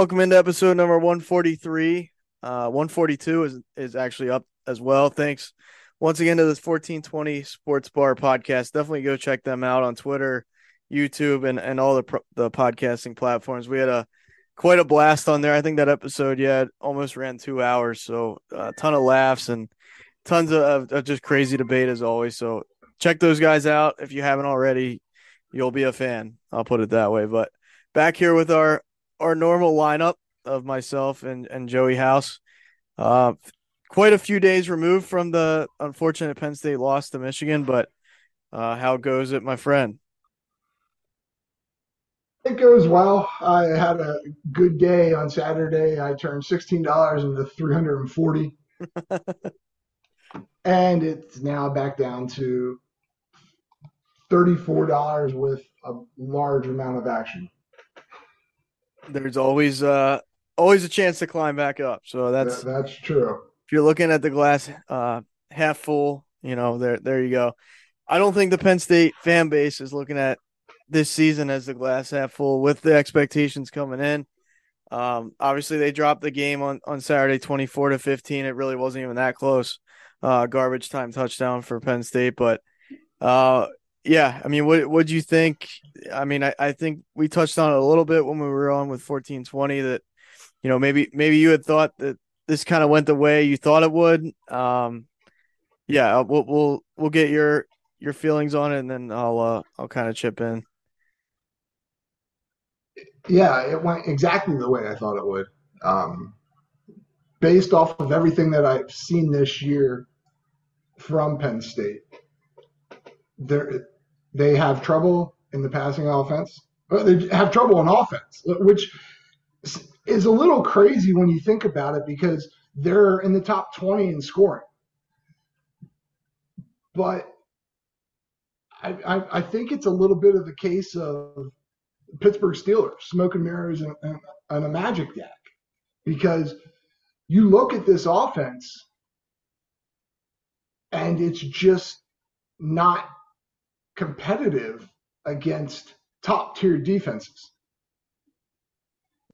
Welcome into episode number 143. Uh, 142 is is actually up as well. Thanks once again to this 1420 Sports Bar podcast. Definitely go check them out on Twitter, YouTube, and, and all the the podcasting platforms. We had a quite a blast on there. I think that episode, yeah, almost ran two hours. So a ton of laughs and tons of, of just crazy debate as always. So check those guys out if you haven't already. You'll be a fan. I'll put it that way. But back here with our our normal lineup of myself and, and Joey House. Uh, quite a few days removed from the unfortunate Penn State loss to Michigan, but uh, how goes it, my friend? It goes well. I had a good day on Saturday. I turned sixteen dollars into three hundred and forty, and it's now back down to thirty-four dollars with a large amount of action there's always uh always a chance to climb back up. So that's that's true. If you're looking at the glass uh half full, you know, there there you go. I don't think the Penn State fan base is looking at this season as the glass half full with the expectations coming in. Um, obviously they dropped the game on, on Saturday 24 to 15. It really wasn't even that close. Uh, garbage time touchdown for Penn State, but uh, yeah, I mean, what what do you think? I mean, I, I think we touched on it a little bit when we were on with fourteen twenty that, you know, maybe maybe you had thought that this kind of went the way you thought it would. Um, yeah, uh, we'll we'll we'll get your your feelings on it, and then I'll uh, I'll kind of chip in. Yeah, it went exactly the way I thought it would. Um, based off of everything that I've seen this year from Penn State, they have trouble in the passing offense. They have trouble in offense, which is a little crazy when you think about it because they're in the top 20 in scoring. But I, I, I think it's a little bit of the case of Pittsburgh Steelers, smoke and mirrors and, and, and a magic deck because you look at this offense and it's just not competitive against top tier defenses.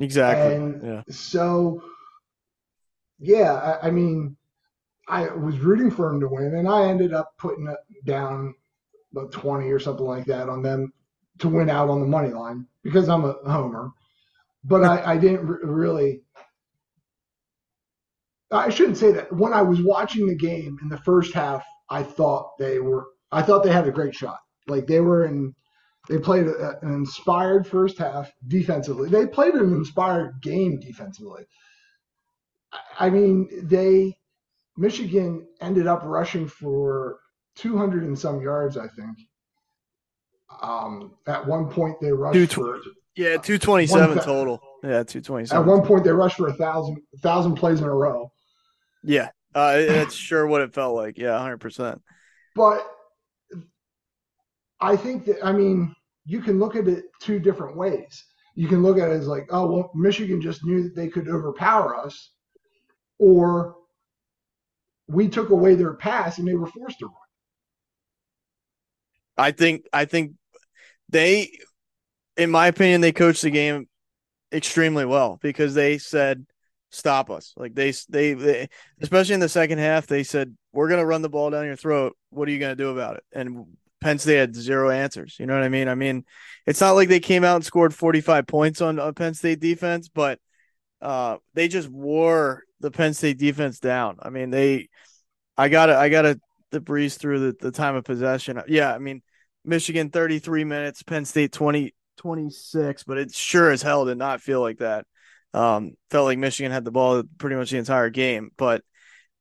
Exactly. And yeah. so, yeah, I, I, mean, I was rooting for them to win, and I ended up putting down about 20 or something like that on them to win out on the money line because I'm a homer. But I, I didn't r- really. I shouldn't say that. When I was watching the game in the first half, I thought they were. I thought they had a great shot. Like they were in, they played a, an inspired first half defensively. They played an inspired game defensively. I mean, they Michigan ended up rushing for 200 and some yards, I think. Um, at one point, they rushed Two, for yeah, 227 total. Yeah, 227. At one point, they rushed for a thousand thousand plays in a row. Yeah, uh, that's sure what it felt like. Yeah, 100. percent But I think that I mean you can look at it two different ways. You can look at it as like, oh well, Michigan just knew that they could overpower us, or we took away their pass and they were forced to run. I think I think they, in my opinion, they coached the game extremely well because they said stop us. Like they, they, they, especially in the second half, they said we're going to run the ball down your throat. What are you going to do about it? And Penn State had zero answers. You know what I mean? I mean, it's not like they came out and scored 45 points on, on Penn State defense, but uh, they just wore the Penn State defense down. I mean, they, I gotta, I gotta the breeze through the, the time of possession. Yeah, I mean, Michigan 33 minutes, Penn State 20, 26, but it sure as hell did not feel like that. Um, felt like Michigan had the ball pretty much the entire game, but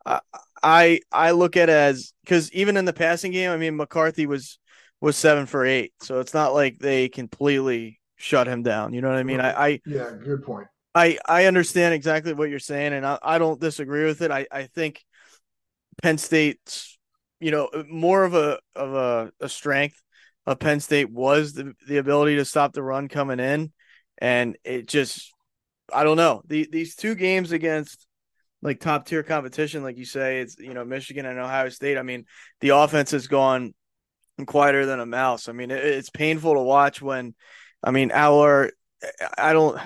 I I look at it as because even in the passing game, I mean McCarthy was was seven for eight, so it's not like they completely shut him down. You know what I mean? I, I yeah, good point. I I understand exactly what you're saying, and I, I don't disagree with it. I I think Penn State's you know more of a of a, a strength of Penn State was the the ability to stop the run coming in, and it just I don't know the, these two games against like top tier competition, like you say, it's you know Michigan and Ohio State. I mean, the offense has gone quieter than a mouse. I mean, it, it's painful to watch when, I mean, our I don't.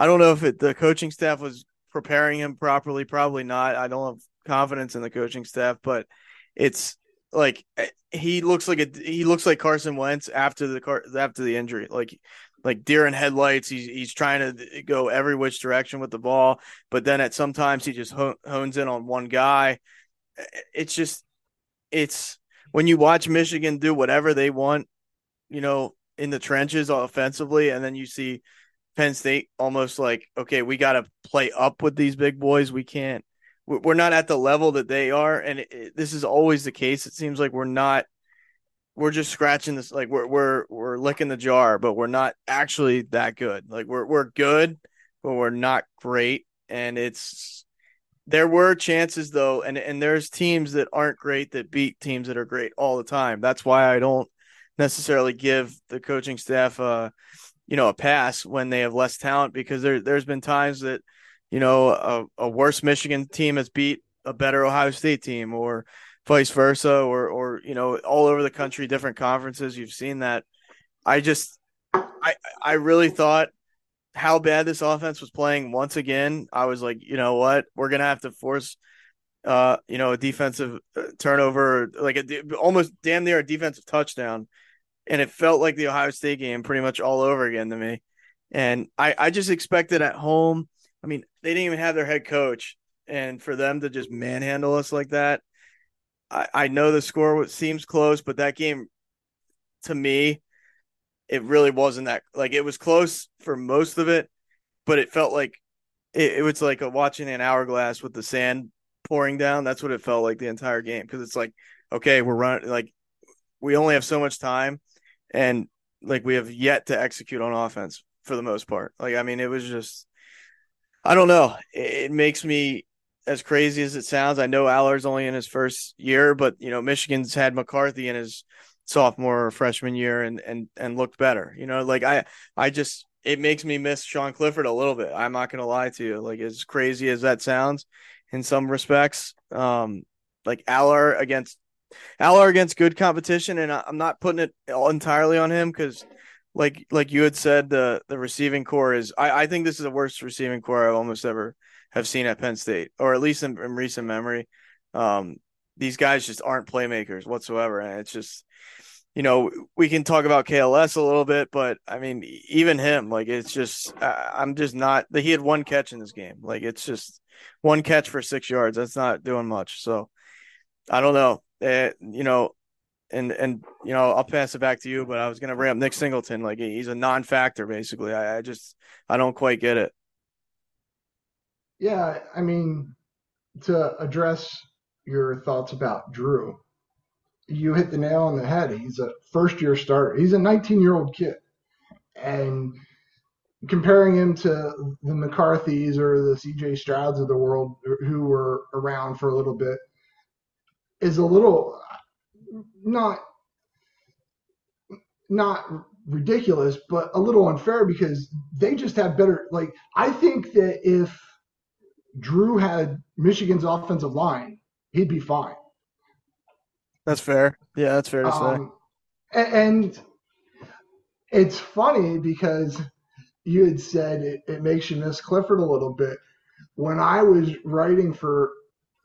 I don't know if it, the coaching staff was preparing him properly. Probably not. I don't have confidence in the coaching staff, but it's like eh, he looks like a he looks like Carson Wentz after the car after the injury. Like like deer in headlights. He's he's trying to go every which direction with the ball, but then at sometimes he just hones in on one guy. It's just it's when you watch Michigan do whatever they want, you know, in the trenches offensively, and then you see Penn State almost like, okay, we got to play up with these big boys. We can't. We're not at the level that they are, and it, it, this is always the case. It seems like we're not. We're just scratching this, like we're we're we're licking the jar, but we're not actually that good. Like we're we're good, but we're not great, and it's there were chances though, and and there's teams that aren't great that beat teams that are great all the time. That's why I don't necessarily give the coaching staff uh you know a pass when they have less talent because there there's been times that you know a, a worse Michigan team has beat a better Ohio State team or vice versa or or you know all over the country different conferences you've seen that I just I I really thought how bad this offense was playing once again, I was like, you know what, we're gonna have to force, uh, you know, a defensive uh, turnover, like a almost damn near a defensive touchdown, and it felt like the Ohio State game pretty much all over again to me. And I, I just expected at home. I mean, they didn't even have their head coach, and for them to just manhandle us like that, I, I know the score seems close, but that game, to me, it really wasn't that like it was close for most of it, but it felt like it, it was like a, watching an hourglass with the sand pouring down. That's what it felt like the entire game because it's like okay, we're running like we only have so much time, and like we have yet to execute on offense for the most part. Like I mean, it was just I don't know. It, it makes me as crazy as it sounds. I know Allar's only in his first year, but you know Michigan's had McCarthy in his sophomore or freshman year and and and looked better. You know, like I I just it makes me miss Sean Clifford a little bit. I'm not gonna lie to you. Like as crazy as that sounds, in some respects, um, like Allar against Allar against good competition, and I'm not putting it entirely on him because, like like you had said, the the receiving corps is. I I think this is the worst receiving corps I've almost ever have seen at Penn State, or at least in, in recent memory. Um, these guys just aren't playmakers whatsoever, and it's just you know, we can talk about KLS a little bit, but I mean, even him, like, it's just, I'm just not, he had one catch in this game. Like, it's just one catch for six yards. That's not doing much. So I don't know. Uh, you know, and, and, you know, I'll pass it back to you, but I was going to bring up Nick Singleton. Like, he's a non factor, basically. I, I just, I don't quite get it. Yeah. I mean, to address your thoughts about Drew, you hit the nail on the head. He's a first year starter. He's a 19 year old kid. And comparing him to the McCarthys or the CJ Strouds of the world who were around for a little bit is a little not not ridiculous, but a little unfair because they just have better like I think that if Drew had Michigan's offensive line, he'd be fine. That's fair. Yeah, that's fair to um, say. And it's funny because you had said it, it makes you miss Clifford a little bit. When I was writing for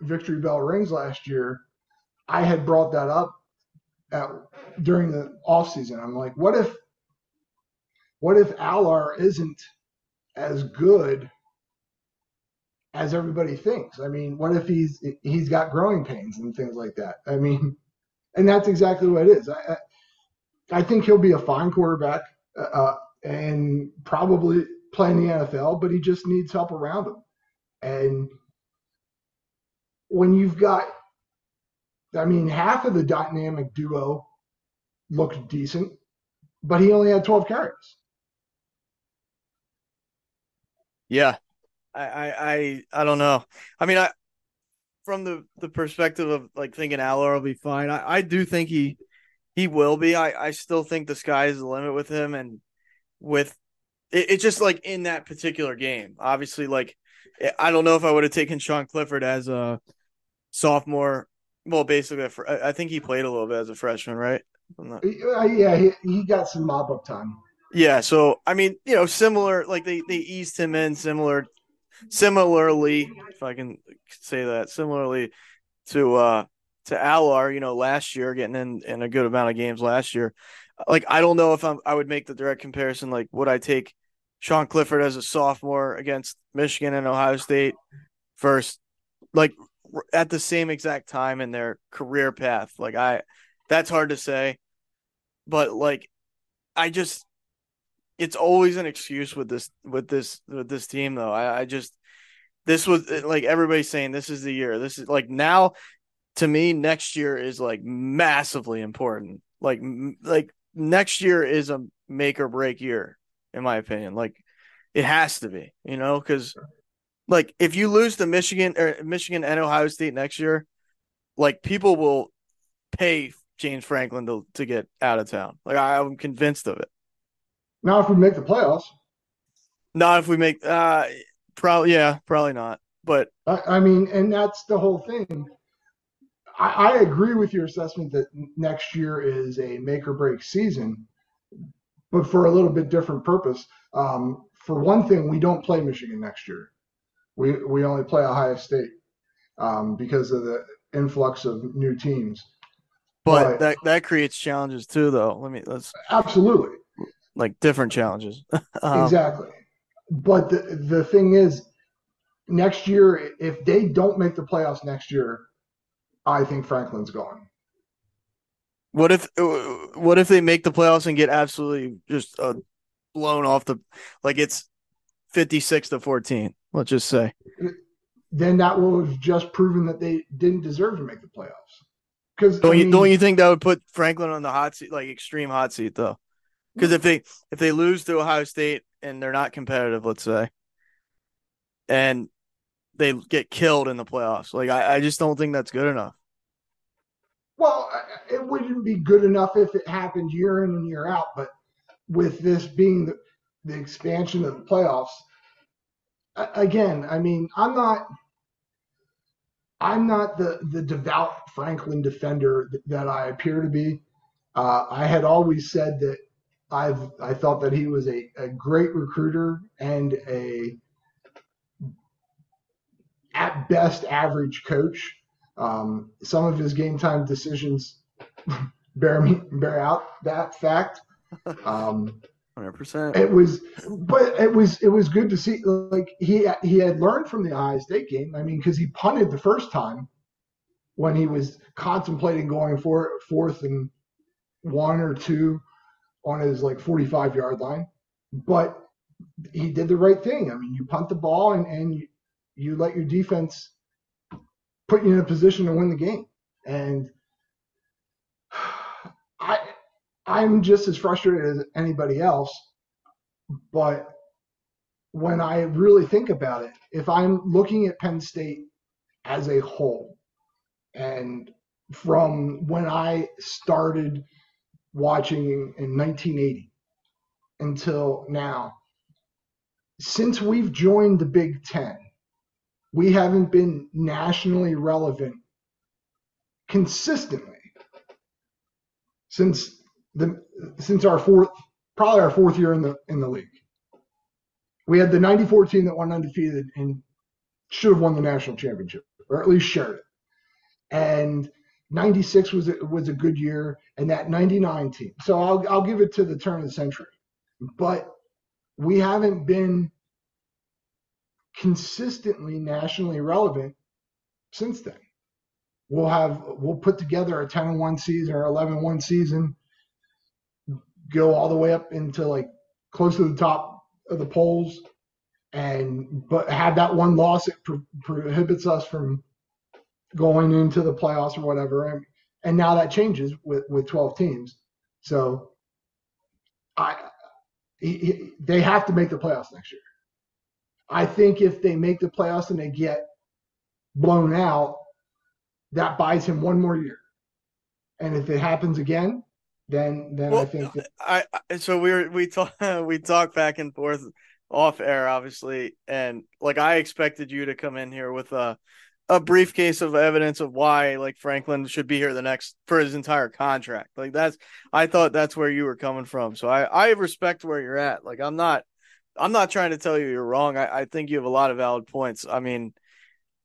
Victory Bell Rings last year, I had brought that up at, during the off season. I'm like, what if what if Allar isn't as good as everybody thinks? I mean, what if he's he's got growing pains and things like that? I mean, and that's exactly what it is. I, I think he'll be a fine quarterback uh, uh and probably play in the NFL, but he just needs help around him. And when you've got, I mean, half of the dynamic duo looked decent, but he only had 12 carries. Yeah. I, I, I, don't know. I mean, I, from the the perspective of like thinking Allar will be fine. I, I do think he he will be. I I still think the sky is the limit with him and with it, it's just like in that particular game. Obviously, like I don't know if I would have taken Sean Clifford as a sophomore. Well, basically, I think he played a little bit as a freshman, right? Not... Uh, yeah, he, he got some mop up time. Yeah, so I mean, you know, similar like they they eased him in similar similarly, if I can say that, similarly to uh to Allar, you know, last year getting in in a good amount of games last year. Like I don't know if I'm I would make the direct comparison like would I take Sean Clifford as a sophomore against Michigan and Ohio State first like at the same exact time in their career path. Like I that's hard to say. But like I just it's always an excuse with this with this with this team though. I, I just this was like everybody's saying this is the year. This is like now to me next year is like massively important. Like like next year is a make or break year in my opinion. Like it has to be, you know, cuz like if you lose to Michigan or Michigan and Ohio State next year, like people will pay James Franklin to to get out of town. Like I, I'm convinced of it. Now, if we make the playoffs, not if we make, uh, probably yeah, probably not. But I, I mean, and that's the whole thing. I, I agree with your assessment that next year is a make or break season, but for a little bit different purpose. Um, for one thing, we don't play Michigan next year. We we only play Ohio State um, because of the influx of new teams. But, but that that creates challenges too, though. Let me let's absolutely like different challenges. um, exactly. But the the thing is, next year, if they don't make the playoffs next year, I think Franklin's gone. What if uh, what if they make the playoffs and get absolutely just uh, blown off the like it's fifty six to fourteen? Let's just say. Then that will have just proven that they didn't deserve to make the playoffs. Because don't I mean, you don't you think that would put Franklin on the hot seat, like extreme hot seat, though? Because if they if they lose to Ohio State and they're not competitive, let's say, and they get killed in the playoffs, like I, I just don't think that's good enough. Well, it wouldn't be good enough if it happened year in and year out, but with this being the, the expansion of the playoffs, again, I mean, I'm not. I'm not the, the devout Franklin defender that I appear to be. Uh, I had always said that I've I thought that he was a, a great recruiter and a at best average coach. Um, some of his game time decisions bear me bear out that fact. Um, Hundred percent. It was, but it was it was good to see. Like he he had learned from the Ohio State game. I mean, because he punted the first time when he was contemplating going for fourth and one or two on his like 45 yard line, but he did the right thing. I mean, you punt the ball and, and you, you let your defense put you in a position to win the game. And I, I'm just as frustrated as anybody else. But when I really think about it, if I'm looking at Penn State as a whole, and from when I started watching in 1980 until now, since we've joined the Big Ten, we haven't been nationally relevant consistently since the since our fourth probably our fourth year in the in the league. We had the 94 team that won undefeated and should have won the national championship, or at least shared it. And 96 was a, was a good year, and that 99 team. So I'll I'll give it to the turn of the century, but we haven't been consistently nationally relevant since then. We'll have we'll put together a 10 1 season or 11 1 season, go all the way up into like close to the top of the polls, and but have that one loss it pro- prohibits us from going into the playoffs or whatever. And, and now that changes with, with 12 teams. So I, he, he, they have to make the playoffs next year. I think if they make the playoffs and they get blown out, that buys him one more year. And if it happens again, then then well, I think that- I, I so we were we talk we talk back and forth off air obviously and like I expected you to come in here with a a briefcase of evidence of why like Franklin should be here the next for his entire contract. Like that's I thought that's where you were coming from. So I I respect where you're at. Like I'm not I'm not trying to tell you you're wrong. I, I think you have a lot of valid points. I mean,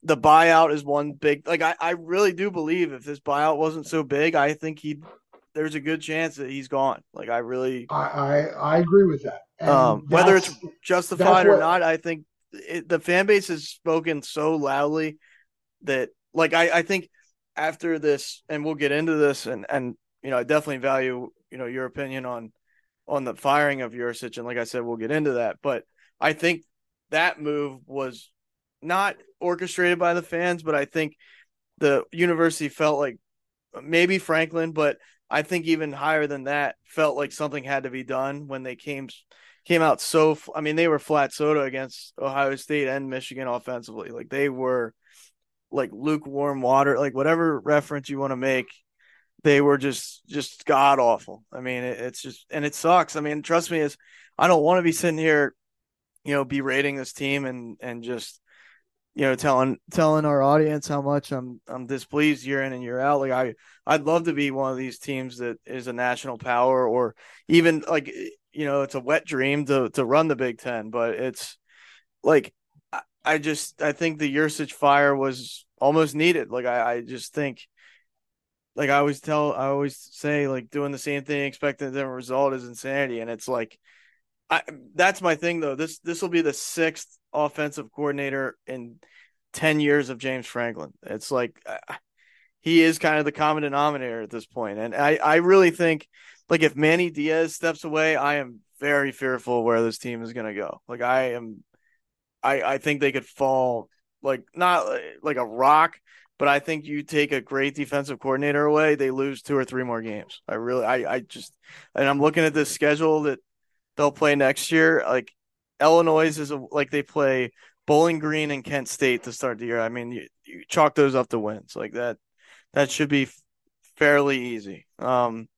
the buyout is one big like I, I really do believe if this buyout wasn't so big, I think he there's a good chance that he's gone. Like I really I I, I agree with that. Um whether it's justified what- or not, I think it, the fan base has spoken so loudly that like I, I think after this and we'll get into this and and you know I definitely value you know your opinion on on the firing of Yurcich and like I said we'll get into that but I think that move was not orchestrated by the fans but I think the university felt like maybe Franklin but I think even higher than that felt like something had to be done when they came came out so I mean they were flat soda against Ohio State and Michigan offensively. Like they were like lukewarm water, like whatever reference you want to make, they were just just god awful. I mean, it, it's just and it sucks. I mean, trust me, is I don't want to be sitting here, you know, berating this team and and just you know telling telling our audience how much I'm I'm displeased year in and year out. Like I I'd love to be one of these teams that is a national power or even like you know it's a wet dream to to run the Big Ten, but it's like I- just I think the Yurcich fire was almost needed. Like I, I just think like I always tell I always say like doing the same thing expecting a different result is insanity. And it's like I that's my thing though. This this will be the sixth offensive coordinator in ten years of James Franklin. It's like he is kind of the common denominator at this point. And I, I really think like if Manny Diaz steps away, I am very fearful where this team is gonna go. Like I am I, I think they could fall like not like a rock, but I think you take a great defensive coordinator away, they lose two or three more games. I really, I, I just, and I'm looking at this schedule that they'll play next year. Like Illinois is a, like they play Bowling Green and Kent State to start the year. I mean, you, you chalk those up to wins like that. That should be fairly easy. Um,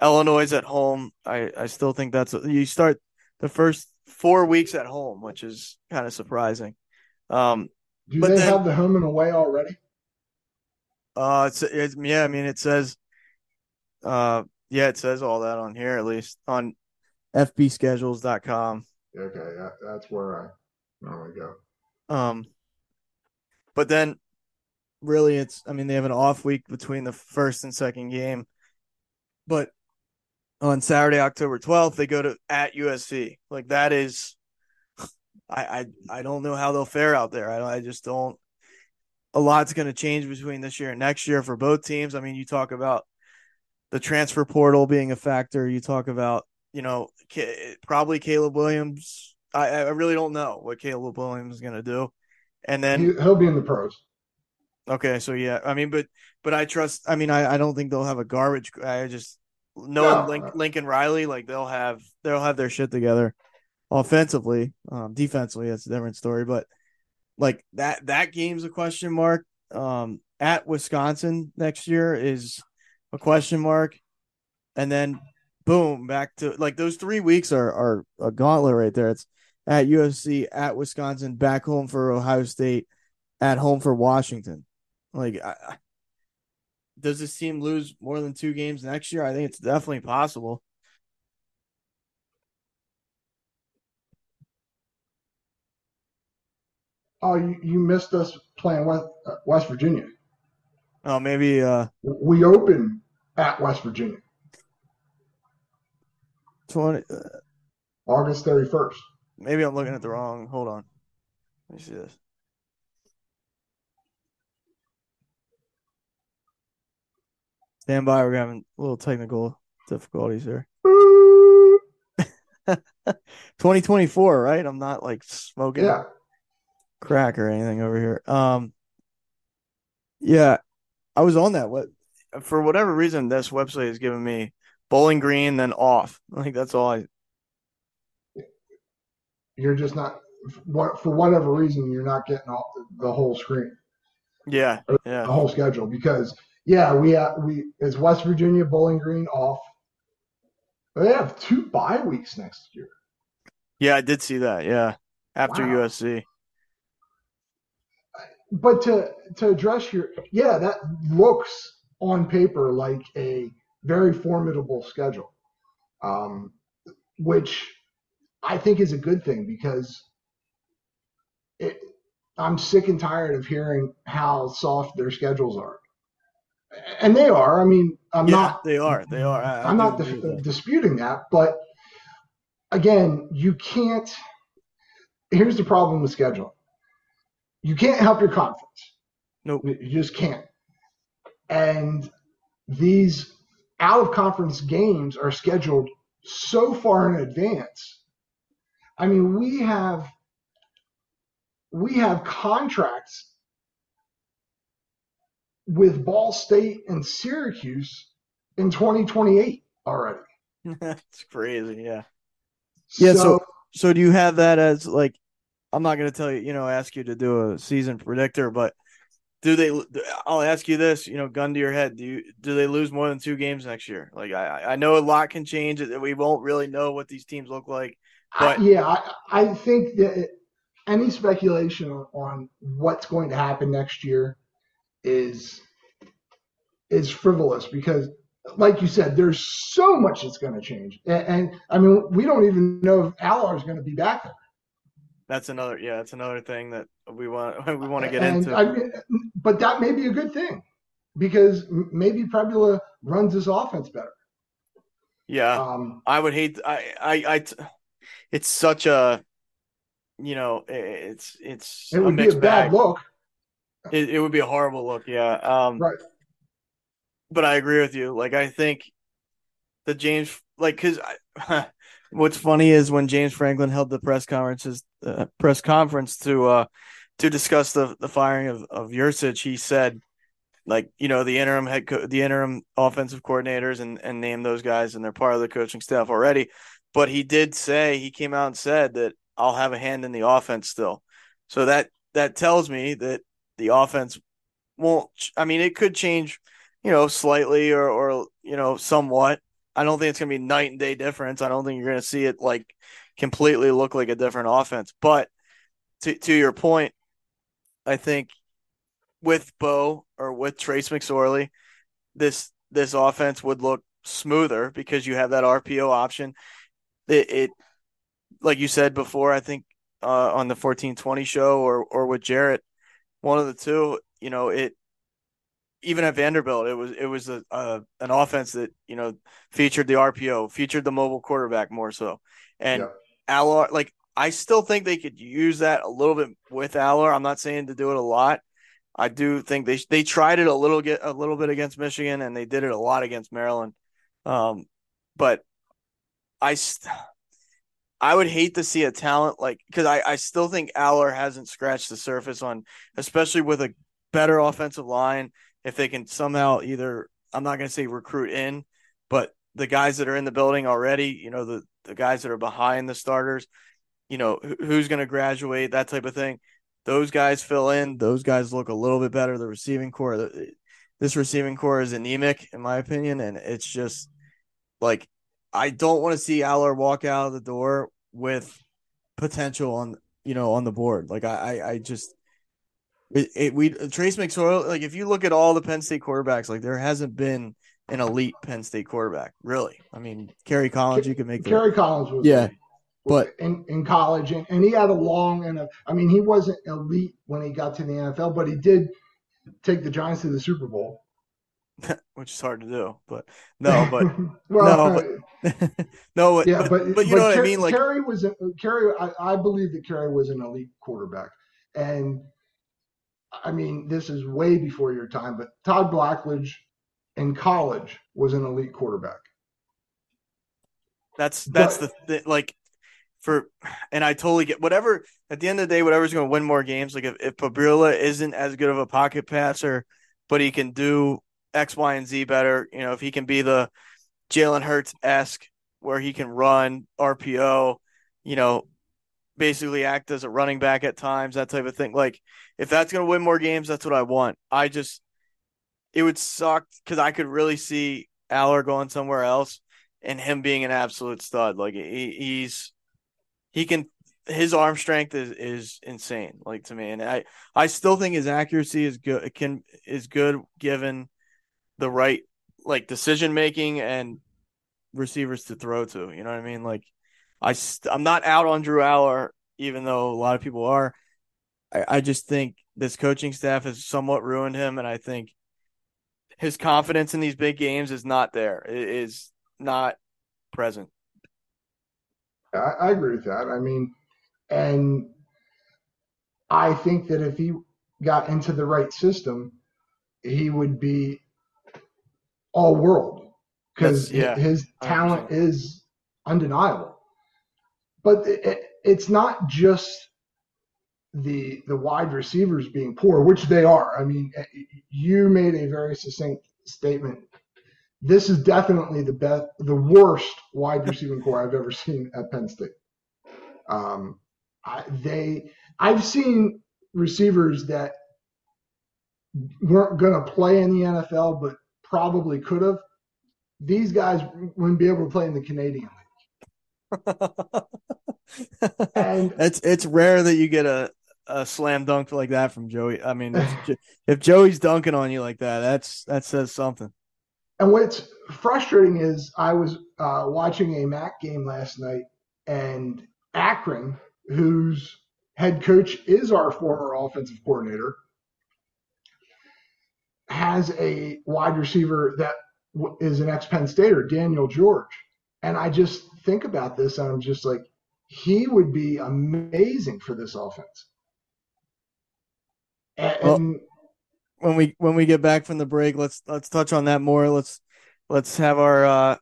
Illinois at home. I, I still think that's you start the first four weeks at home, which is kind of surprising. Um, Do But they then- have the home and away already? uh, it's, it's yeah. I mean, it says, uh, yeah, it says all that on here at least on fbschedules.com. Okay, that, that's where I normally go. Um, but then really, it's I mean they have an off week between the first and second game, but on Saturday, October twelfth, they go to at USC. Like that is, I I I don't know how they'll fare out there. I I just don't. A lot's going to change between this year and next year for both teams. I mean, you talk about the transfer portal being a factor. You talk about you know probably Caleb Williams. I I really don't know what Caleb Williams is going to do. And then He, he'll be in the pros. Okay, so yeah, I mean, but but I trust. I mean, I, I don't think they'll have a garbage. I just knowing No. Link, Lincoln Riley, like they'll have they'll have their shit together, offensively. Um, defensively, that's a different story. But like that that game's a question mark. Um, at Wisconsin next year is a question mark, and then boom, back to like those three weeks are are a gauntlet right there. It's at USC, at Wisconsin, back home for Ohio State, at home for Washington. Like, I- does this team lose more than two games next year? I think it's definitely possible. Oh, you, you missed us playing West, uh, West Virginia. Oh, maybe uh We open at West Virginia twenty. Uh, August 31st. maybe I'm looking at the wrong. Hold on. Let me see this. Stand by. We're having a little technical difficulties here. 2024, right? I'm not like smoking Yeah. crack or anything over here. Um, yeah, I was on that. What for whatever reason, this website is giving me Bowling Green, then off. Like that's all I. You're just not, for whatever reason, you're not getting all, the whole screen, Yeah, yeah, the whole schedule. Because, yeah, we, uh, we is West Virginia Bowling Green off. They have two bye weeks next year. yeah. I did see that. Yeah, after Wow. USC. but to to address your yeah, that looks on paper like a very formidable schedule, um, which I think is a good thing because it, I'm sick and tired of hearing how soft their schedules are, and they are. I mean, I'm Yeah, not they are. They are. I, I'm not dis- that. disputing that, but again, you can't. Here's the problem with scheduling: you can't help your conference. Nope. You just can't. And these out of conference games are scheduled so far in advance. I mean, we have we have contracts with Ball State and Syracuse in 2028 already. That's crazy. Yeah. Yeah, so- So do you have that as like? I'm not going to tell you, you know, ask you to do a season predictor, but do they? I'll ask you this, you know, gun to your head. Do you do they lose more than two games next year? Like I I know a lot can change. We won't really know what these teams look like. I- But- yeah, I, I think that any speculation on, on what's going to happen next year is is frivolous because, like you said, there's so much that's going to change, and, and I mean, we don't even know if Allar is going to be back there. That's another. Yeah, that's another thing that we want we want to get and, into. I mean, but that may be a good thing because maybe Pribula runs his offense better. yeah. Um, I would hate. I, I, It's such a, you know, it's it's it would be a bad bag. look, It, it would be a horrible look. Yeah. Um. right? But I agree with you. Like I think that James, like, because what's funny is when James Franklin held the press conferences, uh, press conference to uh to discuss the the firing of of Yurcich, he said. Like you know the interim head co- the interim offensive coordinators and and name those guys and they're part of the coaching staff already, but he did say he came out and said that I'll have a hand in the offense still. So that that tells me that the offense won't. I mean, it could change, you know, slightly or or you know somewhat. I don't think it's gonna be night and day difference. I don't think you're gonna see it like completely look like a different offense. But to to your point, I think with Beau or with Trace McSorley, this this offense would look smoother because you have that RPO option. It, it like you said before, I think uh, on the fourteen twenty show or or with Jarrett, one of the two, you know, it even at Vanderbilt, it was it was a, a an offense that you know featured the RPO, featured the mobile quarterback more so, and Yeah. Allar. Like I still think they could use that a little bit with Allar. I'm not saying to do it a lot. I do think they they tried it a little get a little bit against Michigan, and they did it a lot against Maryland. Um, but I st- I would hate to see a talent like because I, I still think Allar hasn't scratched the surface on, especially with a better offensive line. If they can somehow either, I'm not going to say recruit in, but the guys that are in the building already, you know, the the guys that are behind the starters, you know, who, who's going to graduate, that type of thing. Those guys fill in. Those guys look a little bit better. The receiving corps, the, this receiving corps is anemic, in my opinion, and it's just like I don't want to see Allar walk out of the door with potential on you know on the board. Like I I, I just it, it we Trace McSorley like if you look at all the Penn State quarterbacks, like there hasn't been an elite Penn State quarterback really. I mean, Kerry Collins, you can make Kerry Collins was Yeah, but- in, in college and, and he had a long and a, I mean he wasn't elite when he got to the NFL, but he did take the Giants to the Super Bowl. which is hard to do. But no, but well, no, uh, no, but, yeah, but, but but you know what I mean. Like Kerry was a, Kerry. I, I believe that Kerry was an elite quarterback, and I mean this is way before your time. But Todd Blackledge in college was an elite quarterback. That's that's But- the, the like for and I totally get whatever at the end of the day, whatever's going to win more games. Like if if Pribula isn't as good of a pocket passer, but he can do X, Y, and Z better. You know, if he can be the Jalen Hurts esque where he can run RPO, you know, basically act as a running back at times, that type of thing. Like if that's going to win more games, that's what I want. I just it would suck because I could really see Allar going somewhere else and him being an absolute stud. Like he, he's he can his arm strength is is insane, like to me, and I I still think his accuracy is good. Can is good given the right like decision making and receivers to throw to. You know what I mean? Like I st- I'm not out on Drew Allar, even though a lot of people are. I, I just think this coaching staff has somewhat ruined him, and I think his confidence in these big games is not there. It is not present. I, I agree with that. I mean, and I think that if he got into the right system, he would be all world because yeah, his talent is undeniable. But it, it's not just the the wide receivers being poor, which they are. I mean, you made a very succinct statement. This is definitely the best, the worst wide receiving corps I've ever seen at Penn State. Um, I, they, I've seen receivers that weren't going to play in the NFL, but probably could have. These guys wouldn't be able to play in the Canadian League. and it's it's rare that you get a, a slam dunk like that from Joey. I mean, if, if Joey's dunking on you like that, that's that says something. And what's frustrating is I was uh, watching a MAC game last night, and Akron, whose head coach is our former offensive coordinator, has a wide receiver that is an ex Penn Stater, Daniel George. And I just think about this and I'm just like, he would be amazing for this offense. And, well, when we when we get back from the break, let's let's touch on that more. Let's let's have our uh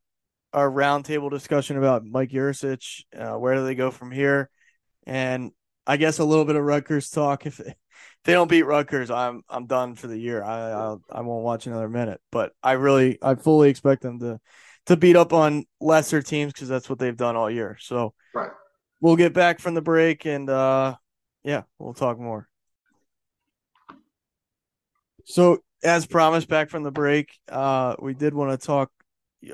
our roundtable discussion about Mike Yurcich. Uh, where do they go from here? And I guess a little bit of Rutgers talk. If they don't beat Rutgers, I'm I'm done for the year. I I'll, I won't watch another minute. But I really I fully expect them to to beat up on lesser teams because that's what they've done all year. So right. we'll get back from the break and uh yeah, we'll talk more. So as promised, back from the break, uh we did want to talk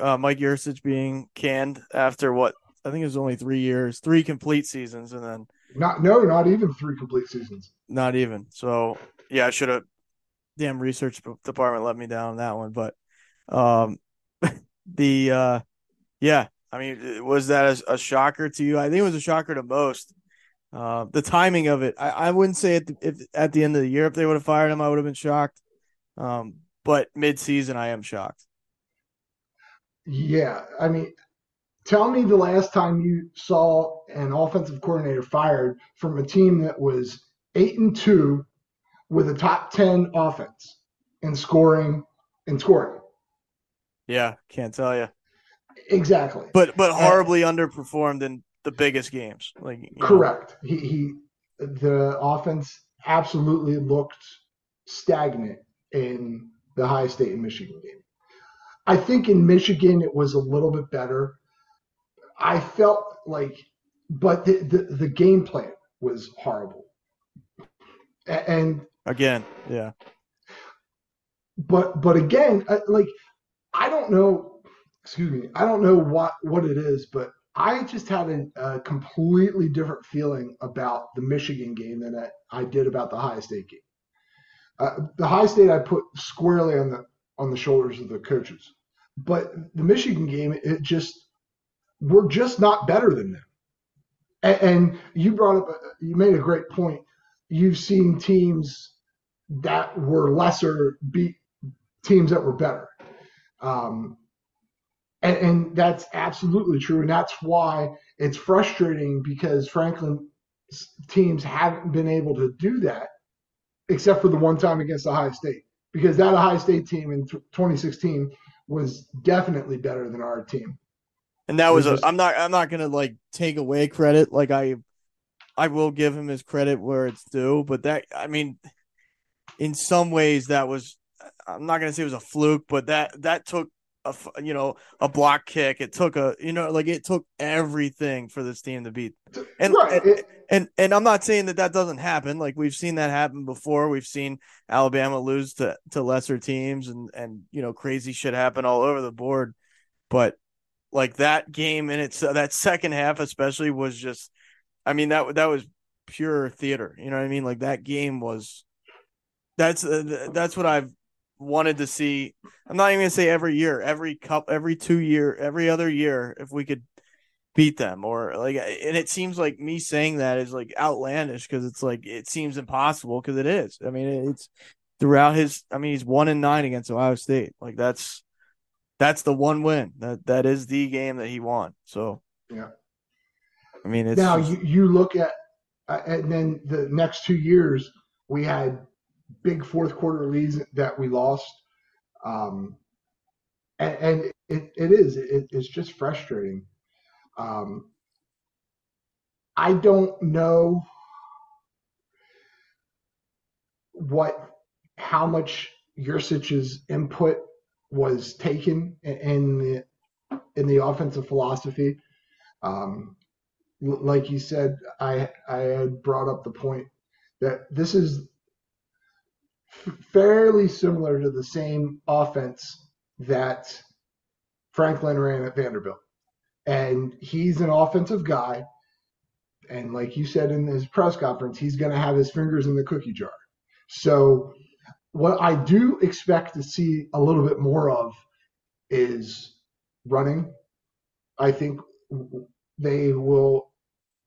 uh Mike Yurcich being canned after what I think it was only three years, three complete seasons, and then not no, not even three complete seasons. Not even. So yeah, I should have. Damn, research department let me down on that one. But um, the uh, yeah, I mean, was that a, a, shocker to you? I think it was a shocker to most. Uh, the timing of it, I, I wouldn't say at the, if at the end of the year if they would have fired him, I would have been shocked. Um, but mid-season, I am shocked. Yeah, I mean, tell me the last time you saw an offensive coordinator fired from a team that was eight and two with a top ten offense in scoring and scoring. Yeah, can't tell you exactly. But but horribly uh, underperformed in the biggest games. Like correct. Know. He he the offense absolutely looked stagnant in the Ohio State in Michigan game. I think in Michigan it was a little bit better I felt like, but the, the, the game plan was horrible. And again, yeah. But but again, uh, like I don't know. Excuse me. I don't know what what it is, but I just had a, a completely different feeling about the Michigan game than I, I did about the high State game. Uh, the high State I put squarely on the on the shoulders of the coaches, but the Michigan game it just we're just not better than them. And, and you brought up, you made a great point. You've seen teams that were lesser beat teams that were better. Um, and, and, that's absolutely true. And that's why it's frustrating because Franklin teams haven't been able to do that except for the one time against Ohio State because that Ohio State team in 2016 was definitely better than our team. And that was I'm not I'm not gonna like take away credit. Like I I will give him his credit where it's due, but that I mean in some ways that was I'm not gonna say it was a fluke, but that that took a you know a block kick. It took a you know like it took everything for this team to beat. And right. and, and and I'm not saying that that doesn't happen. Like we've seen that happen before. We've seen Alabama lose to to lesser teams and and you know crazy shit happen all over the board. But like that game and it's uh, that second half especially was just I mean that that was pure theater. You know what I mean? Like that game was. That's uh, that's what I've wanted to see. I'm not even gonna say every year, every cup, every two year, every other year, if we could beat them or like, and it seems like me saying that is like outlandish because it's like it seems impossible because it is. I mean, it's throughout his. I mean, he's one and nine against Ohio State. Like that's that's the one win. That that is the game that he won. So yeah. I mean, it's now you you look at uh, and then the next two years we had big fourth quarter leads that we lost. Um, and, and it, it is, it, it's just frustrating. Um, I don't know what, how much Yurcich's input was taken in the, in the offensive philosophy. Um, like you said, I I had brought up the point that this is fairly similar to the same offense that Franklin ran at Vanderbilt. And he's an offensive guy. And like you said in his press conference, he's going to have his fingers in the cookie jar. So, what I do expect to see a little bit more of is running. I think they will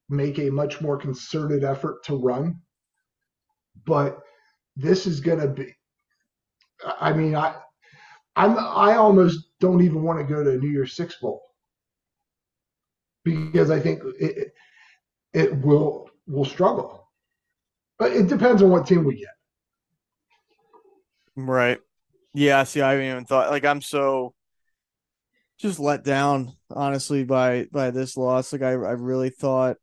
make a much more concerted effort to run. But this is going to be. I mean, I, I'm I almost don't even want to go to New Year's Six Bowl because I think it it will will struggle. But it depends on what team we get. Right. Yeah. See, I haven't even thought. Like, I'm so just let down, honestly, by by this loss. Like, I I really thought.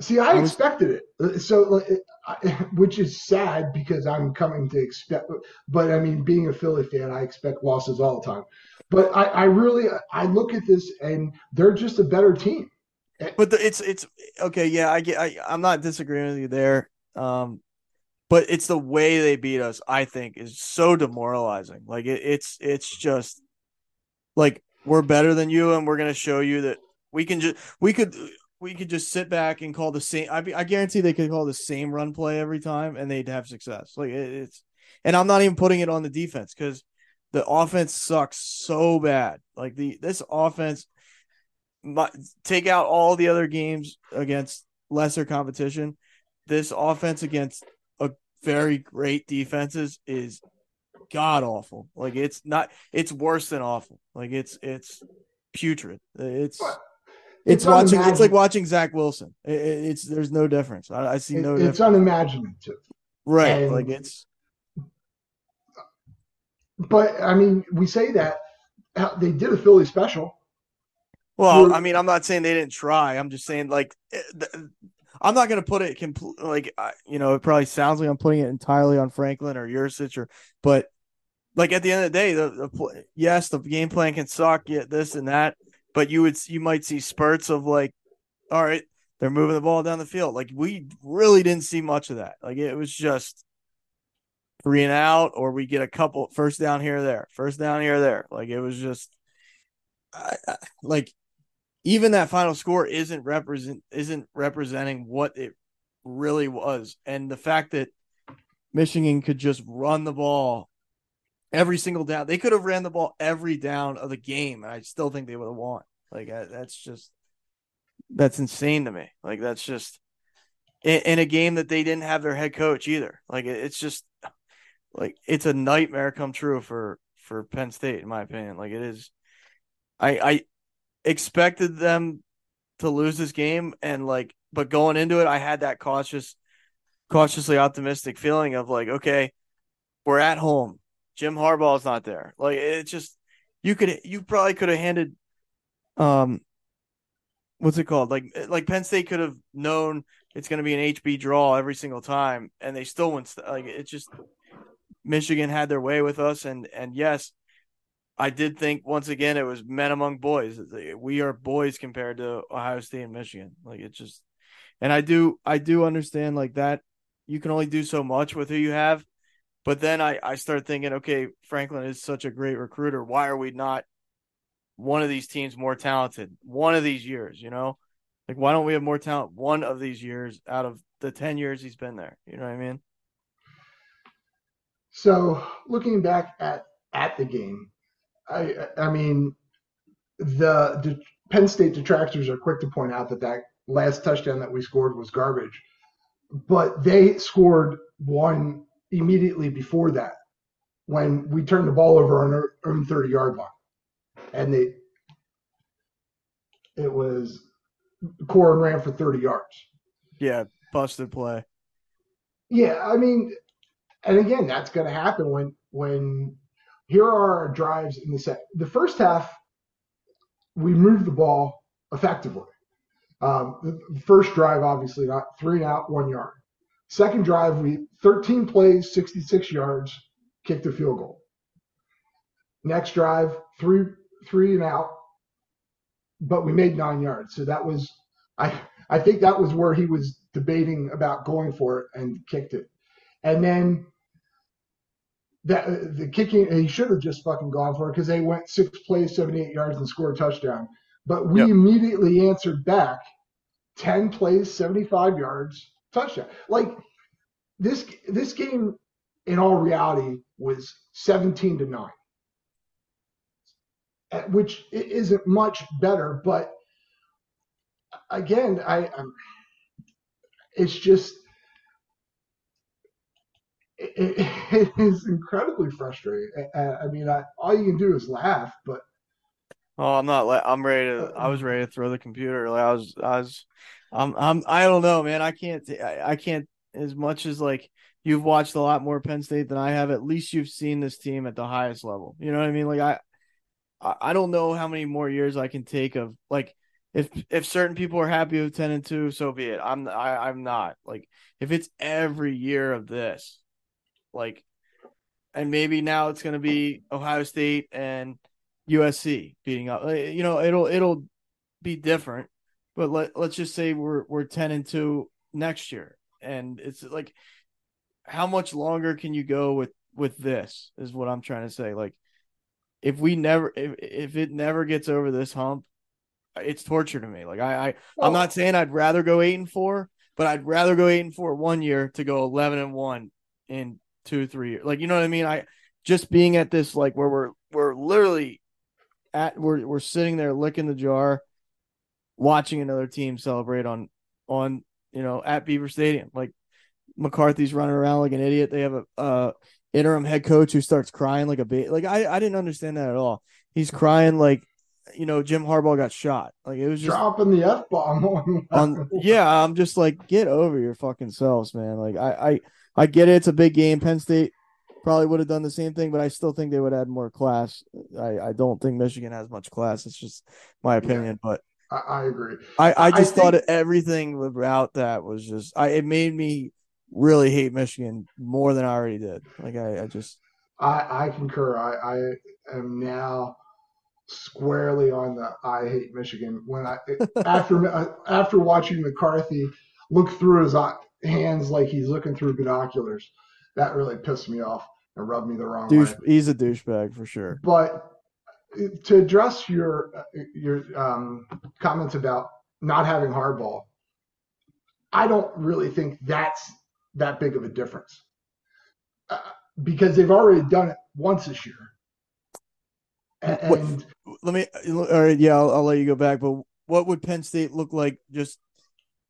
See, I, I was, expected it. So which is sad because I'm coming to expect. But I mean, being a Philly fan, I expect losses all the time. But I, I really, I look at this and they're just a better team. But the, it's it's okay. Yeah, I get. I, I'm not disagreeing with you there. Um, but it's the way they beat us. I think is so demoralizing. Like it, it's it's just like we're better than you, and we're gonna show you that we can just we could we could just sit back and call the same. I, I guarantee they could call the same run play every time, and they'd have success. Like it, it's, and I'm not even putting it on the defense because the offense sucks so bad. Like the this offense, my, take out all the other games against lesser competition. This offense against a very great defenses is god awful. Like it's not. It's worse than awful. Like it's it's putrid. It's. It's, it's watching. It's like watching Zach Wilson. It, it's there's no difference. I, I see no. It, it's unimaginative. Right. And, like it's. But I mean, we say that they did a Philly special. Well, I mean, I'm not saying they didn't try. I'm just saying like. Eh, I'm not going to put it complete like you know it probably sounds like I'm putting it entirely on Franklin or Yurcich or but like at the end of the day the, the yes the game plan can suck yet this and that but you would you might see spurts of like, all right, they're moving the ball down the field. Like we really didn't see much of that. Like it was just three and out, or we get a couple first down here or there, first down here or there. Like it was just, I, I, like even that final score isn't represent isn't representing what it really was, and the fact that Michigan could just run the ball every single down. They could have ran the ball every down of the game, and I still think they would have won. Like that's just that's insane to me. Like that's just in, in, a game that they didn't have their head coach either. Like it's just like it's a nightmare come true for for Penn State, in my opinion. Like it is. I I expected them to lose this game, and like, but going into it, I had that cautious, cautiously optimistic feeling of like, okay, we're at home Jim Harbaugh's not there. Like it's just you could you probably could have handed um what's it called? Like like Penn State could have known it's going to be an HB draw every single time and they still went like it's just Michigan had their way with us and and yes, I did think once again it was men among boys. We are boys compared to Ohio State and Michigan. Like it just and I do I do understand like that you can only do so much with who you have but then I, I start thinking, okay, Franklin is such a great recruiter. Why are we not one of these teams more talented one of these years, you know? Like, why don't we have more talent one of these years out of the 10 years he's been there? You know what I mean? So looking back at at the game, I I mean the, the Penn State detractors are quick to point out that that last touchdown that we scored was garbage, but they scored one immediately before that when we turned the ball over on our own 30 yard line, and they it was Corum ran for 30 yards. Yeah, busted play. Yeah, I mean, and again, that's going to happen when when here are our drives in the set. The first half, we moved the ball effectively. Um, the first drive, obviously, not three and out, one yard. Second drive, we 13 plays, 66 yards, kicked a field goal. Next drive, three three and out, but we made nine yards. So that was I I think that was where he was debating about going for it and kicked it. And then that the kicking he should have just fucking gone for it because they went six plays, 78 yards and scored a touchdown. But we yep. immediately answered back 10 plays, 75 yards, touchdown. Like this this game in all reality was 17 to 9. Which isn't much better, but again, I, I'm, it's just it, it is incredibly frustrating. I, mean, I, all you can do is laugh, but oh, I'm not. I'm ready to. I uh, was ready to throw the computer. Like I was. I was. I'm. I'm. I don't know, man. I can't. I, I can't. As much as like you've watched a lot more Penn State than I have. At least you've seen this team at the highest level. You know what I mean? Like I. I don't know how many more years I can take of like if if certain people are happy with ten and two, so be it. I'm I, I'm not like if it's every year of this, like, and maybe now it's going to be Ohio State and USC beating up. You know, it'll it'll be different. But let let's just say we're we're ten and two next year, and it's like, how much longer can you go with with this? Is what I'm trying to say. Like, if we never if if it never gets over this hump, it's torture to me. Like I, I well, I'm not saying I'd rather go eight and four, but I'd rather go eight and four one year to go eleven and one in two, three years. Like, you know what I mean? I just being at this, like, where we're, we're literally at, we're, we're sitting there licking the jar, watching another team celebrate on, on, you know, at Beaver Stadium. Like, McCarthy's running around like an idiot. They have a, uh, interim head coach who starts crying like a baby. Like, I, I didn't understand that at all. He's crying like, you know, Jim Harbaugh got shot. Like it was just dropping the f bomb on. Yeah, I'm just like, get over your fucking selves, man. Like I, I, I get it. It's a big game. Penn State probably would have done the same thing, but I still think they would add more class. I, I don't think Michigan has much class. It's just my opinion, yeah, but I, I, agree. I, I just I thought think... everything about that was just I it made me really hate Michigan more than I already did. Like I, I just I, I concur. I, I am now squarely on the I hate Michigan when I after uh, after watching McCarthy look through his uh, hands like he's looking through binoculars. That really pissed me off and rubbed me the wrong Douche, way. He's a douchebag for sure. But to address your your um, comments about not having Harbaugh, I don't really think that's that big of a difference uh, because they've already done it once this year. And what, let me, all right, yeah, I'll, I'll let you go back. But what would Penn State look like just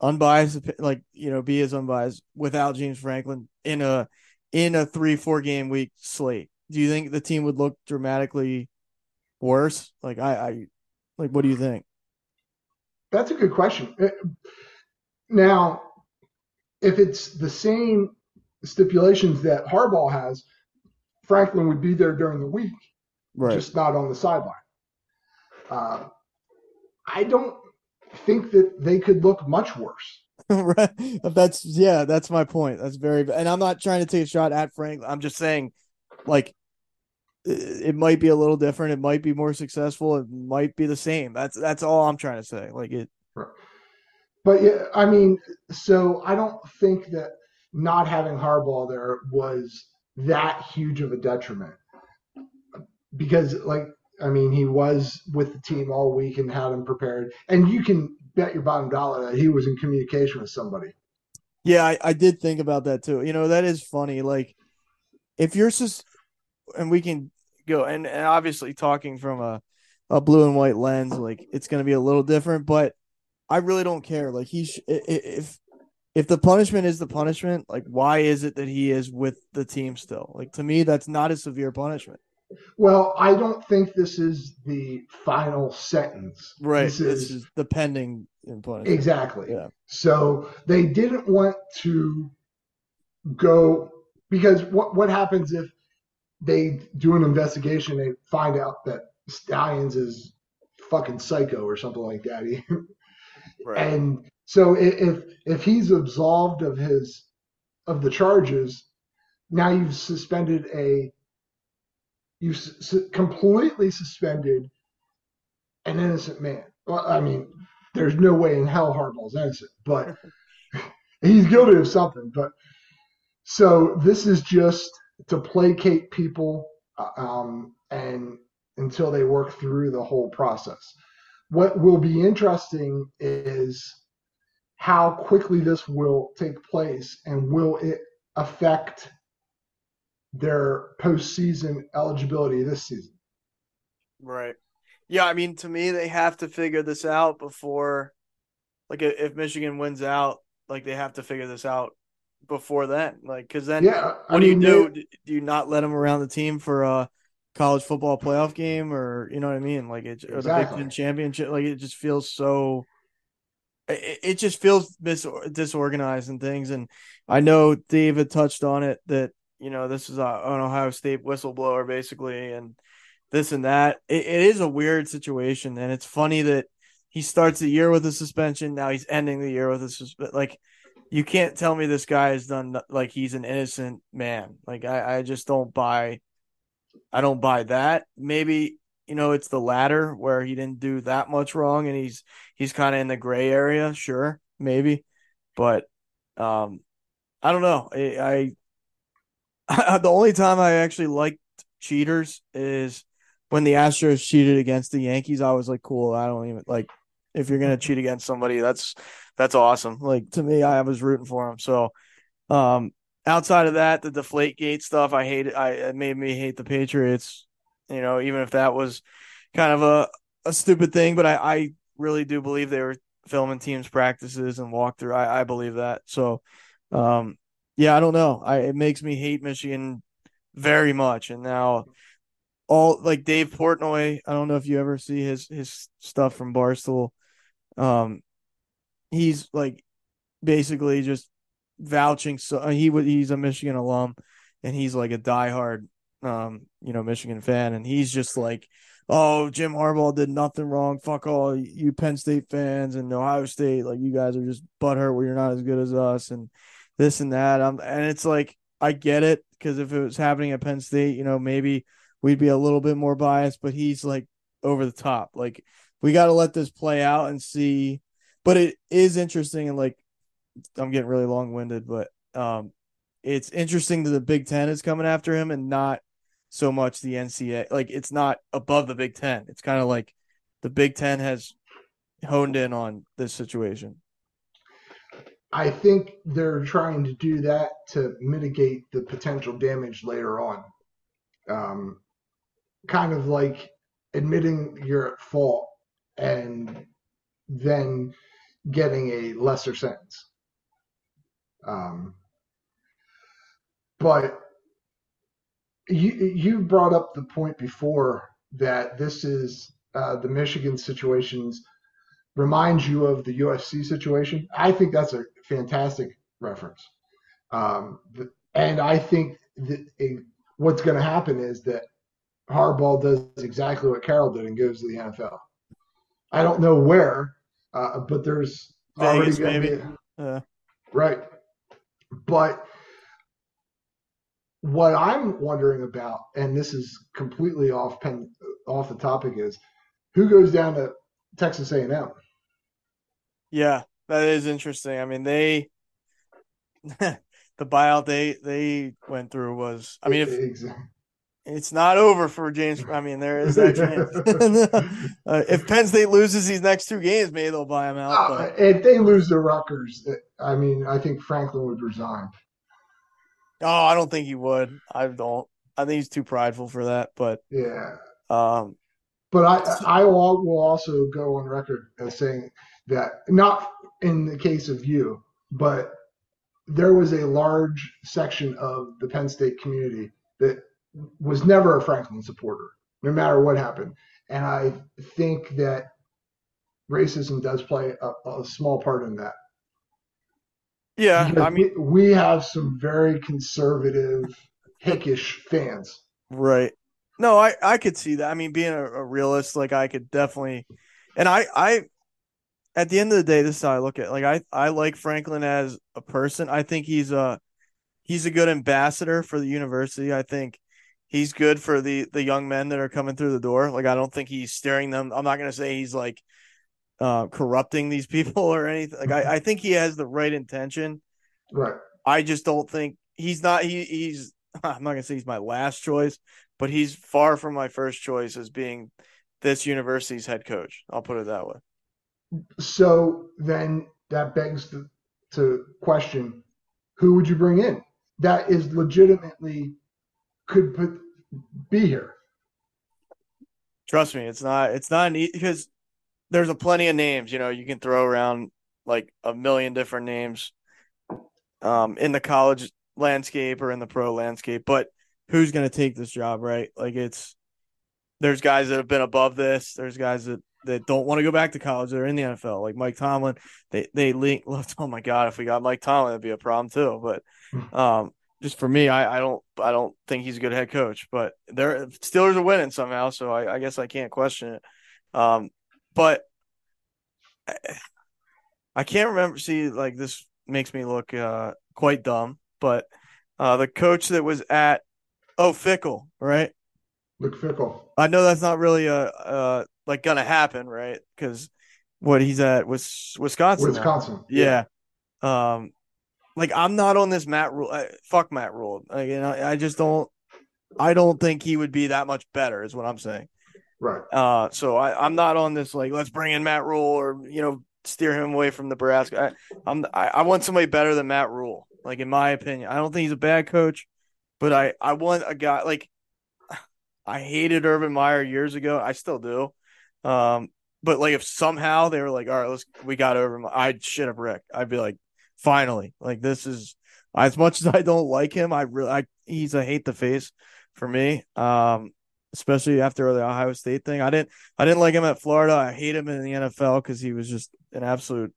unbiased, like you know, be as unbiased without James Franklin in a in a three four game week slate. Do you think the team would look dramatically worse? Like I, I like what do you think? That's a good question. Uh, now, if it's the same stipulations that Harbaugh has, Franklin would be there during the week, right. just not on the sideline. Uh, I don't think that they could look much worse. right. That's yeah, that's my point. That's very and I'm not trying to take a shot at Frank. I'm just saying like it might be a little different. It might be more successful. It might be the same. That's that's all I'm trying to say. Like it. But yeah, I mean, so I don't think that not having Harbaugh there was that huge of a detriment. Because like I mean, he was with the team all week and had him prepared. And you can bet your bottom dollar that he was in communication with somebody. Yeah, I, I did think about that too. You know, that is funny. Like, if you're just, and we can go, and, and obviously talking from a, a blue and white lens, like it's going to be a little different, but I really don't care. Like, he, sh- if, if the punishment is the punishment, like, why is it that he is with the team still? Like, to me, that's not a severe punishment. Well, I don't think this is the final sentence. Right. This, This is, is the pending punishment. exactly. Yeah. So they didn't want to go because what what happens if they do an investigation? They find out that Stalions is fucking psycho or something like that. Right. and so if if he's absolved of his of the charges, now you've suspended a you've su- completely suspended an innocent man. Well, I mean, there's no way in hell Harbaugh's innocent, but he's guilty of something. But so this is just to placate people, uh, um, and until they work through the whole process. What will be interesting is how quickly this will take place, and will it affect their postseason eligibility this season? Right. Yeah, I mean, to me, they have to figure this out before, like, if Michigan wins out, like they have to figure this out before then, like, because then Yeah, I what do you do? Do you not let them around the team for a college football playoff game, or you know what I mean? Like, it or the Big Ten championship, like it just feels so. It, it just feels mis- disorganized and things, and I know David touched on it that you know this is a, an Ohio State whistleblower basically, and this and that. It, it is a weird situation, and it's funny that he starts the year with a suspension. Now he's ending the year with a suspension. Like you can't tell me this guy has done like he's an innocent man. Like I, I just don't buy. I don't buy that. Maybe you know it's the latter where he didn't do that much wrong, and he's he's kind of in the gray area. Sure, maybe, but um, I don't know. I, I the only time I actually liked cheaters is when the Astros cheated against the Yankees. I was like, cool. I don't even like if you're gonna cheat against somebody, that's that's awesome. Like to me, I was rooting for him. So, um, outside of that, the deflate gate stuff, I hate it. I it made me hate the Patriots. You know, even if that was kind of a a stupid thing, but I I really do believe they were filming teams practices and walkthrough. I I believe that. So, um, yeah, I don't know. I it makes me hate Michigan very much, and now all like Dave Portnoy. I don't know if you ever see his his stuff from Barstool. Um, he's like basically just vouching. So he would he's a Michigan alum, and he's like a diehard, um, you know, Michigan fan, and he's just like, oh, Jim Harbaugh did nothing wrong. Fuck all you Penn State fans and Ohio State. Like you guys are just butthurt where you're not as good as us, and this and that. Um, and it's like I get it because if it was happening at Penn State, you know, maybe we'd be a little bit more biased. But he's like over the top. Like we got to let this play out and see. But it is interesting and like I'm getting really long winded, but um, it's interesting that the Big Ten is coming after him and not so much the NCAA. Like it's not above the Big Ten. It's kind of like the Big Ten has honed in on this situation. I think they're trying to do that to mitigate the potential damage later on. Um, kind of like admitting you're at fault and then getting a lesser sentence. Um, but you you brought up the point before that this is uh, the Michigan situations reminds you of the USC situation. I think that's a fantastic reference. Um, and I think that what's going to happen is that Harbaugh does exactly what Carroll did and goes to the NFL. I don't know where, uh, but there's Vegas, already maybe. gonna be- Uh, right. But what I'm wondering about, and this is completely off pen, off the topic, is who goes down to Texas A&M? yeah, that is interesting. I mean, they the buyout they they went through was. I mean, if Ex- it's not over for James. I mean, there is that chance. uh, if Penn State loses these next two games, maybe they'll buy him out. Uh, if they lose to Rutgers, I mean, I think Franklin would resign. Oh, I don't think he would. I don't. I think he's too prideful for that. But yeah. Um, but I I will also go on record as saying that not in the case of you, but there was a large section of the Penn State community that was never a Franklin supporter, no matter what happened. And I think that racism does play a, a small part in that. Yeah, because I mean, we, we have some very conservative, hickish fans. Right. No, I I could see that. I mean, being a, a realist, like I could definitely, and I I at the end of the day, this is how I look at it. Like I, I like Franklin as a person. I think he's a he's a good ambassador for the university. I think he's good for the the young men that are coming through the door. Like I don't think he's steering them. I'm not gonna say he's like uh corrupting these people or anything. Like I, I think he has the right intention. Right. I just don't think he's not he he's I'm not gonna say he's my last choice, but he's far from my first choice as being this university's head coach. I'll put it that way. So then that begs the to question who would you bring in that is legitimately could put be here trust me it's not it's not an because there's a plenty of names you know you can throw around like a million different names um in the college landscape or in the pro landscape but who's going to take this job right like it's there's guys that have been above this there's guys that that don't want to go back to college. They're in the NFL, like Mike Tomlin. They they link. Oh my god, if we got Mike Tomlin, it'd be a problem too. But hmm. um, just for me, I, I don't I don't think he's a good head coach. But they're Steelers are winning somehow, so I, I guess I can't question it. Um, but I, I can't remember. See, like this makes me look uh, quite dumb. But uh, the coach that was at oh Fickell, right? Luke Fickell. I know that's not really a, a like gonna happen, right? Because what he's at was Wisconsin. Wisconsin. Yeah. yeah. Um, like I'm not on this Matt Rhule. Uh, fuck Matt Rhule. Like, you know, I just don't. I don't think he would be that much better. Is what I'm saying. Right. Uh, so I, I'm not on this like let's bring in Matt Rhule or you know steer him away from Nebraska. I, I'm I, I want somebody better than Matt Rhule. Like in my opinion, I don't think he's a bad coach, but I I want a guy like I hated Urban Meyer years ago. I still do. Um, but like if somehow they were like, all right, let's we got over, I'd shit a brick. I'd be like, finally, like this is as much as I don't like him, I really, I, he's a hate the face for me. Um, especially after the Ohio State thing. I didn't, I didn't like him at Florida. I hate him in the NFL because he was just an absolute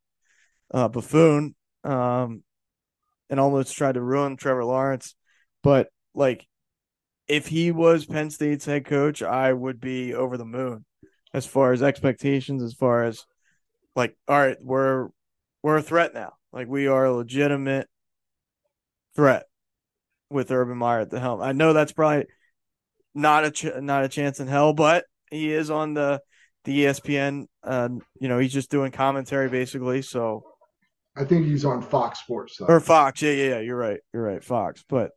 uh, buffoon. Um, and almost tried to ruin Trevor Lawrence. But like, if he was Penn State's head coach, I would be over the moon as far as expectations, as far as like, all right, we're we're a threat now. Like we are a legitimate threat with Urban Meyer at the helm. I know that's probably not a ch- not a chance in hell, but he is on the the ESPN. Uh, you know, he's just doing commentary basically. So I think he's on Fox Sports though. or Fox. Yeah, yeah, yeah. You're right. You're right. Fox, but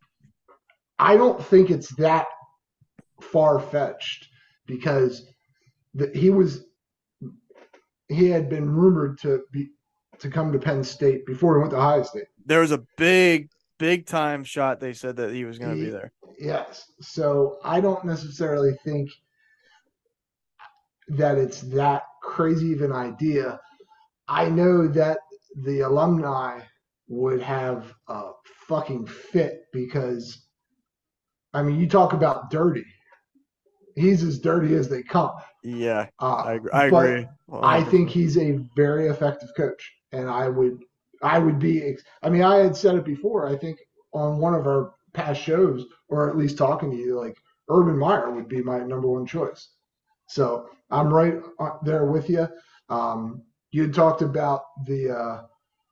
I don't think it's that far fetched because that he was he had been rumored to be to come to Penn State before he went to Ohio State. There was a big, big time shot. They said that he was going to be there. Yes. So I don't necessarily think that it's that crazy of an idea. I know that the alumni would have a fucking fit because, I mean, you talk about dirty he's as dirty as they come. Yeah, uh, I, I agree. I think he's a very effective coach, and I would, I would be. I mean, I had said it before. I think on one of our past shows, or at least talking to you, like Urban Meyer would be my number one choice. So I'm right there with you. Um, you had talked about the uh,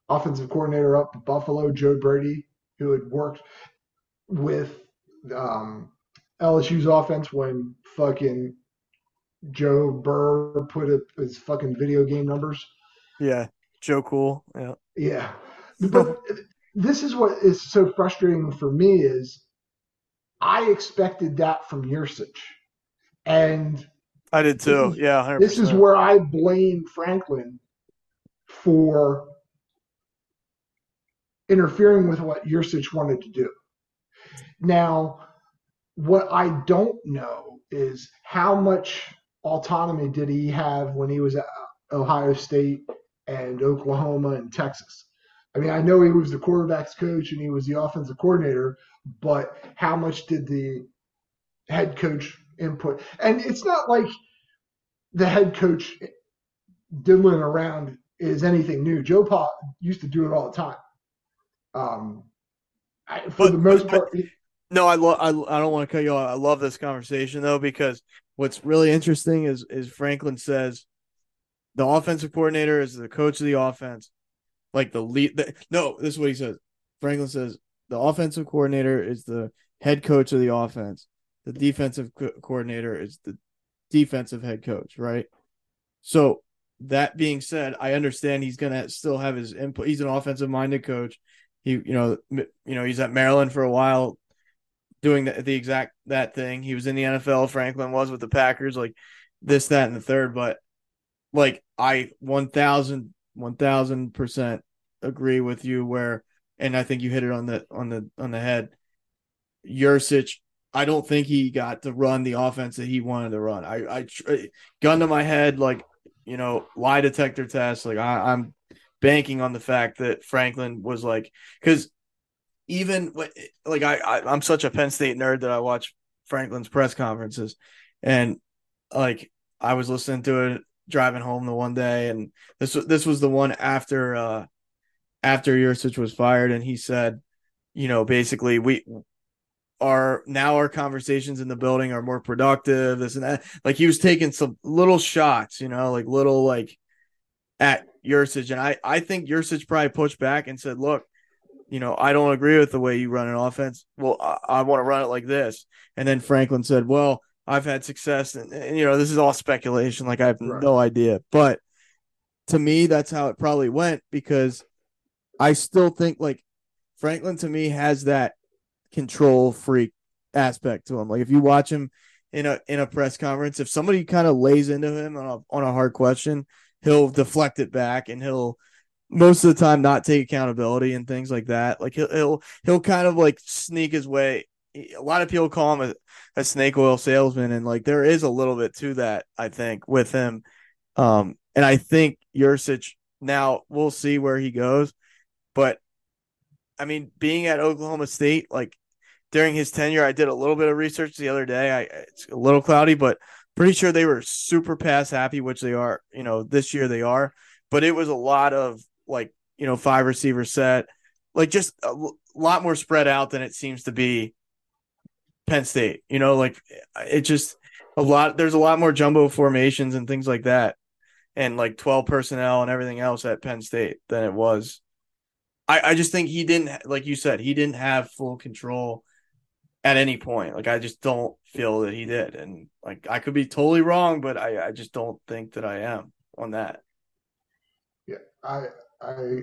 offensive coordinator up at Buffalo, Joe Brady, who had worked with um, LSU's offense when fucking Joe Burrow put up his fucking video game numbers. Yeah, Joe Cool. Yeah, yeah. But this is what is so frustrating for me is I expected that from Yurcich. And I did too. This yeah, 100%. this is where I blame Franklin for interfering with what Yurcich wanted to do. Now, what I don't know is how much autonomy did he have when he was at Ohio State and Oklahoma and Texas? I mean, I know he was the quarterback's coach and he was the offensive coordinator, but how much did the head coach input? And it's not like the head coach diddling around is anything new. Joe Pa used to do it all the time. Um, I, for But- the most but- part, No, I love. I, I don't want to cut you off. I love this conversation though because what's really interesting is is Franklin says the offensive coordinator is the coach of the offense, like the lead. The, no, this is what he says. Franklin says the offensive coordinator is the head coach of the offense. The defensive co- coordinator is the defensive head coach, right? So that being said, I understand he's gonna still have his input. He's an offensive minded coach. He, you know, you know, he's at Maryland for a while, doing the, the exact that thing. He was in the NFL. Franklin was with the Packers, like this, that, and the third. But like I one thousand, one thousand percent agree with you. Where, and I think you hit it on the on the on the head. Yurcich, I don't think he got to run the offense that he wanted to run. I, I gun to my head, like you know, lie detector test. Like I, I'm banking on the fact that Franklin was like, because even like I, I, I'm such a Penn State nerd that I watch Franklin's press conferences, and like I was listening to it driving home the one day, and this was this was the one after uh after Yurcich was fired, and he said, you know, basically we are now our conversations in the building are more productive, this and that. Like he was taking some little shots, you know, like little like at Yurcich, and I I think Yurcich probably pushed back and said, look. You know, I don't agree with the way you run an offense. Well, I, I want to run it like this. And then Franklin said, "Well, I've had success, and, and, you know, this is all speculation. Like I have Right. no idea, but to me, that's how it probably went because I still think like Franklin to me has that control freak aspect to him. Like if you watch him in a in a press conference, if somebody kind of lays into him on a on a hard question, he'll deflect it back and he'll most of the time not take accountability and things like that. Like he'll he'll he'll kind of like sneak his way. A lot of people call him a, a snake oil salesman, and like there is a little bit to that, I think, with him. Um, and I think Yurcich now we'll see where he goes, but I mean, being at Oklahoma State, like during his tenure, I did a little bit of research the other day. I it's a little cloudy, but pretty sure they were super pass happy, which they are. You know, this year they are, but it was a lot of like you know five receiver set, like just a lot more spread out than it seems to be. Penn State, you know, like it just a lot. There's a lot more jumbo formations and things like that, and like twelve personnel and everything else at Penn State than it was. I I just think he didn't, like you said, he didn't have full control at any point. Like I just don't feel that he did, and like I could be totally wrong, but I I just don't think that I am on that. Yeah, I I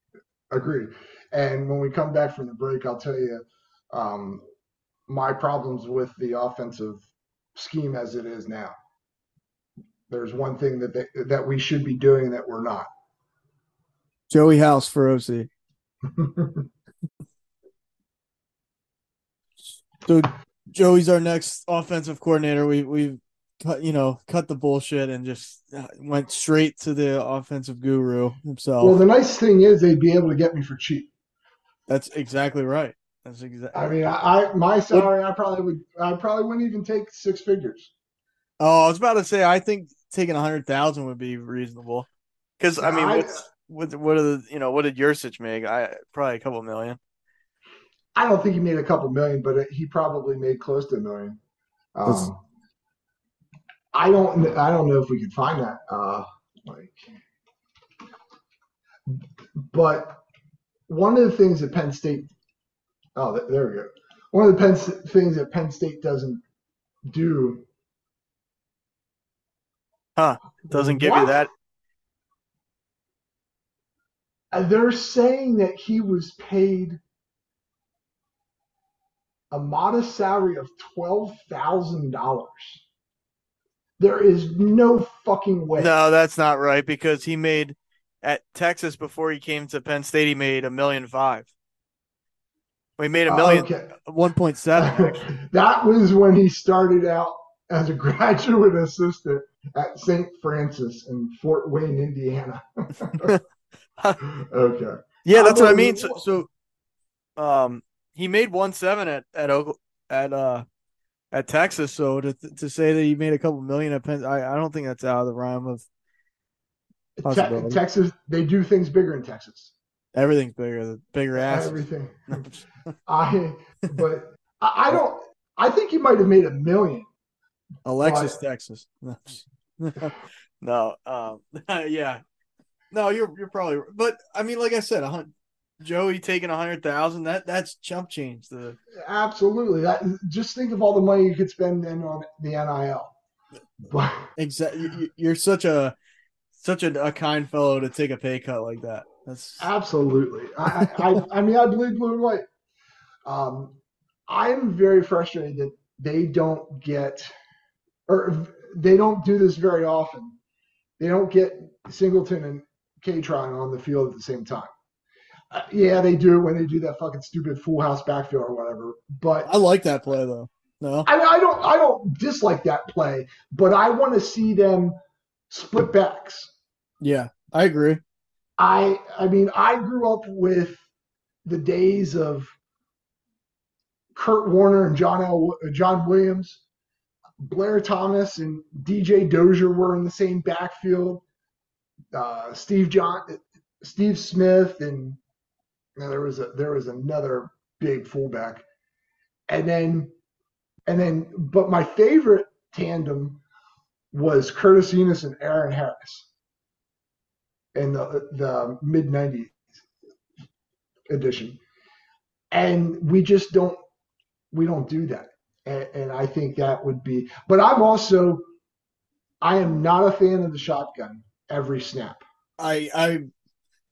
agree. And when we come back from the break, I'll tell you um, my problems with the offensive scheme as it is now. There's one thing that they, that we should be doing that we're not. Joey House for OC. So Joey's our next offensive coordinator. We we cut you know cut the bullshit and just uh, went straight to the offensive guru himself. well, the nice thing is they'd be able to get me for cheap. That's exactly right. That's exactly. I mean, I, I my salary, I probably would, I probably wouldn't even take six figures. Oh, I was about to say I think taking a hundred thousand would be reasonable. Because I mean, I- what's what what are the you know what did Yurcich make? I probably a couple million. I don't think he made a couple million, but it, he probably made close to a million. Um, I don't, I don't know if we could find that. Uh, like, but one of the things that Penn State, oh, th- there we go. One of the Penn things that Penn State doesn't do Huh. Doesn't give you that. Uh, They're saying that he was paid a modest salary of twelve thousand dollars. There is no fucking way. No, that's not right because he made at Texas before he came to Penn State. He made a million five. We made a million, Okay. one point seven. that was when he started out as a graduate assistant at St. Francis in Fort Wayne, Indiana. okay. Yeah, that's what I mean. So, so um, he made one seven at at at uh at Texas. So to to say that he made a couple million at Penn, I, I don't think that's out of the rhyme of Te- Texas, they do things bigger in Texas. Everything's bigger, the bigger ass. Everything. I, but I, I don't. I think he might have made a million. Alexis, Texas. no, um, yeah, no, you're you're probably, but I mean, like I said, a hun- Joey taking a hundred thousand that that's chump change. The Absolutely. That just think of all the money you could spend then on the NIL. But exactly, you're such a such a, a kind fellow to take a pay cut like that. That's absolutely, I, I, I mean, I believe blue and white. Um, I'm very frustrated that they don't get, or they don't do this very often. They don't get Singleton and Kaytron on the field at the same time. Uh, yeah, they do when they do that fucking stupid full house backfield or whatever. But I like that play though. No, I, I don't I don't dislike that play, but I want to see them split backs. yeah, I agree. I I mean I grew up with the days of Curt Warner and John L. John Williams, Blair Thomas and DJ Dozier were in the same backfield. Uh, Steve John, Steve Smith, and know, there was a there was another big fullback, and then and then but my favorite tandem was Curtis Enis and Aaron Harris in the the mid '90s edition, and we just don't we don't do that, and, and I think that would be. But I'm also I am not a fan of the shotgun every snap. I I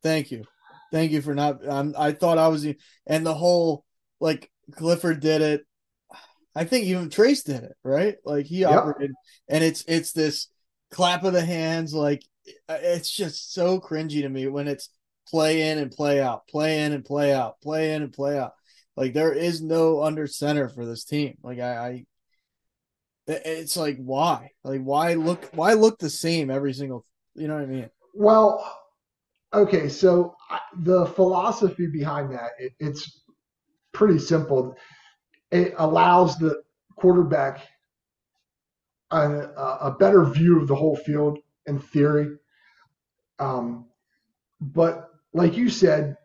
thank you, thank you for not. Um, I thought I was, and the whole like Clifford did it. I think even Trace did it right. Like he Yep. operated, and it's it's this clap of the hands. Like Uh, it's just so cringy to me when it's play in and play out, play in and play out, play in and play out. Like there is no under center for this team. Like I, I it's like why? Like why look why look the same every single you know what I mean? Well, okay, so the philosophy behind that it, it's pretty simple. It allows the quarterback a a better view of the whole field in theory. Um, but like you said,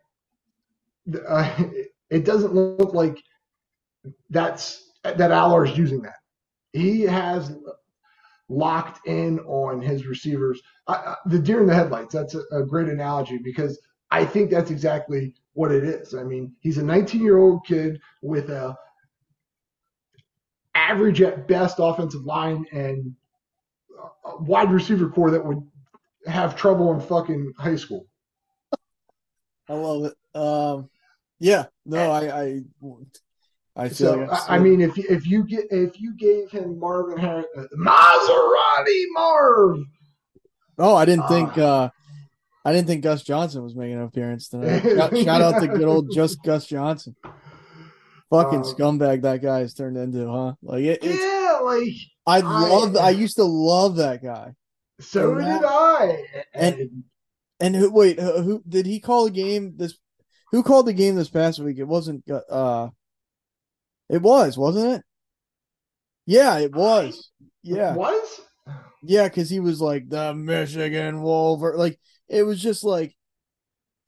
uh, it doesn't look like that's that Allar is using that. He has locked in on his receivers. I, I, the deer in the headlights. That's a, a great analogy because I think that's exactly what it is. I mean, he's a 19 year old kid with a average at best offensive line and a wide receiver corps that would have trouble in fucking high school. I love it. Um, yeah, no, I, I, I feel So like I, mean, if you, if you get if you gave him Marvin Harrison, uh, Maserati Marv, oh, I didn't Ah. think, uh, I didn't think Gus Johnson was making an appearance tonight. shout, shout out to good old just Gus Johnson. Fucking Um, scumbag that guy has turned into, huh? Like it, it's, yeah, like I I- love, I used to love that guy. so And did that- I. and- And who? Wait, who, who did he call the game? This who called the game this past week? It wasn't. uh It was, wasn't it? Yeah, it was. Yeah, was yeah, because he was like the Michigan Wolver. Like it was just like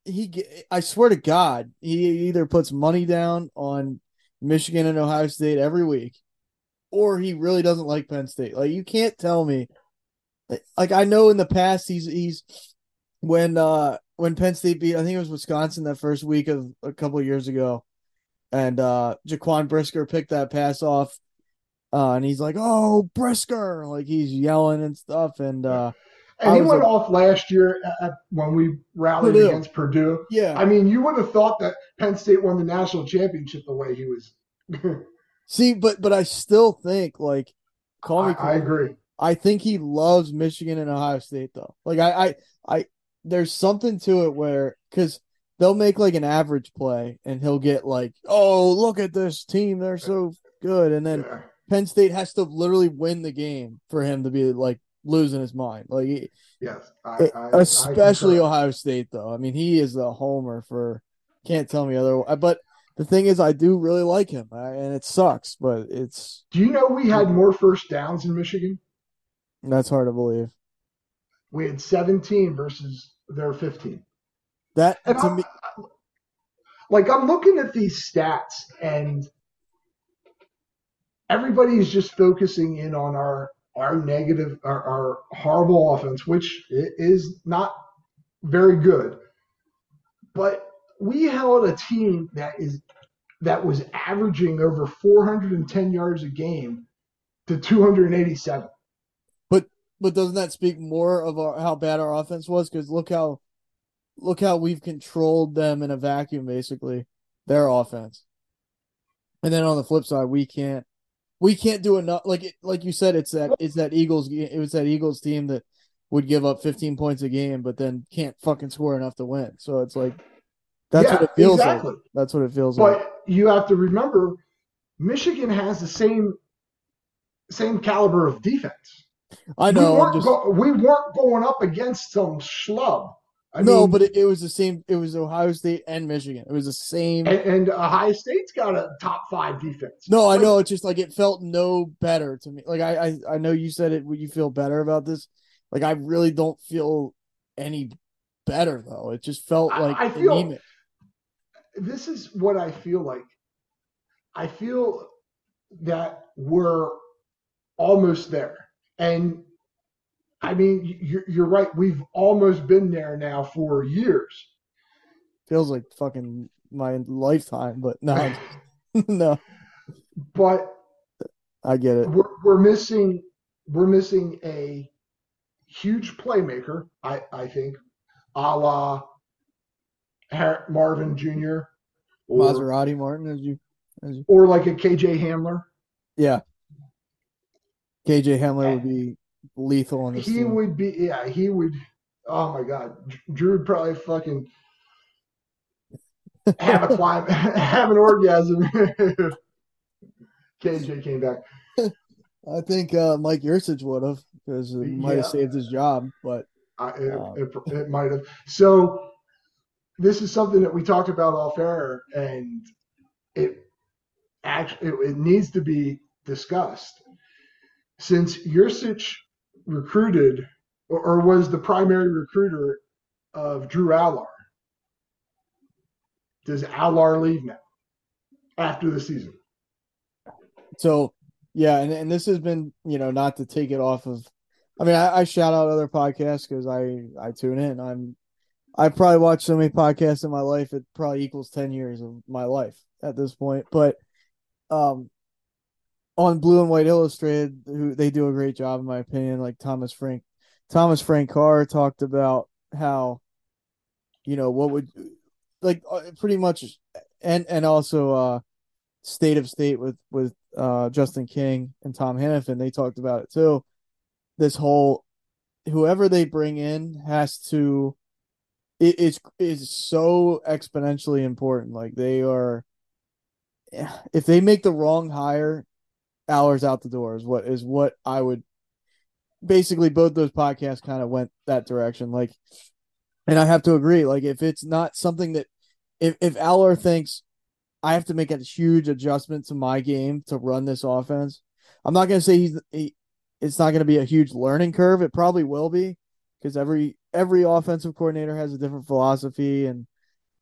he. I swear to God, he either puts money down on Michigan and Ohio State every week, or he really doesn't like Penn State. Like you can't tell me. Like, like I know in the past he's he's when uh when Penn State beat I think it was Wisconsin that first week of a couple of years ago, and uh Jaquan Brisker picked that pass off, uh and he's like, "Oh Brisker!" Like he's yelling and stuff, and uh and I he went a- off last year at, when we rallied Purdue. against Purdue. yeah, I mean, you would have thought that Penn State won the national championship the way he was. See, but but I still think like call me. I, I agree. I think he loves Michigan and Ohio State though. Like I I I there's something to it where because they'll make like an average play and he'll get like, oh look at this team, they're so good, and then Yeah. Penn State has to literally win the game for him to be like losing his mind. Like Yes, I, I, especially. Ohio State though. I mean, he is a homer for can't tell me otherwise. But the thing is, I do really like him, and it sucks, but it's Do you know we had more first downs in Michigan? that's hard to believe. We had 17 versus their 15. That And to I'm, me, like I'm looking at these stats and everybody's just focusing in on our our negative our, our horrible offense, which is not very good. But we held a team that is that was averaging over 410 yards a game to 287. but but doesn't that speak more of our, how bad our offense was? Because look how look how we've controlled them in a vacuum, basically their offense. And then on the flip side, we can't we can't do enough. Like like you said, it's that it's that Eagles. It was that Eagles team that would give up 15 points a game, but then can't fucking score enough to win. So it's like that's Yeah, what it feels exactly. like. That's what it feels like. But you have to remember, Michigan has the same same caliber of defense. I we know. I'm weren't, just go- we weren't going up against some schlub. I no, mean, but it, it was the same. It was Ohio State and Michigan. It was the same. and, and Ohio State's got a top five defense. No, I know. It's just like it felt no better to me. Like I, I, I know you said it. Would you feel better about this. Like I really don't feel any better though. It just felt I- like I feel- anemic. This is what I feel like. I feel that we're almost there, and I mean, you're, you're right. We've almost been there now for years. feels like fucking my lifetime. But no, no, But I get it. we're, we're missing we're missing a huge playmaker. I I think, a la Marvin Jr. or Maserati Martin, as you, as you, or like a KJ Hamler. yeah. KJ Hamler would be lethal on this He team. would be yeah. He would. Oh my God, Drew would probably fucking have a climb, have an orgasm. if KJ came back. I think uh, Mike Yurcich would have because it might have Yeah. saved his job. But I, it, Wow. it, it might have. So this is something that we talked about off air, and it actually it, it needs to be discussed. Since Yurcich recruited or, or was the primary recruiter of Drew Allar, does Allar leave now after the season? So yeah, and, and this has been, you know, not to take it off of I mean, I, I shout out other podcasts because I I tune in. I'm I probably watched so many podcasts in my life it probably equals ten years of my life at this point. But um on Blue and White Illustrated, who they do a great job in my opinion, like Thomas Frank Thomas Frank Carr talked about how you know what would like uh, pretty much and and also uh State of State with with uh, Justin King and Tom Hannafin, they talked about it too. This whole whoever they bring in has to it, it's is so exponentially important. Like they are, if they make the wrong hire, hours out the door is what is what I would. Basically, both those podcasts kind of went that direction. Like, and I have to agree. Like, if it's not something that, if if Allar thinks I have to make a huge adjustment to my game to run this offense. I'm not going to say he's he, it's not going to be a huge learning curve. It probably will be because every every offensive coordinator has a different philosophy and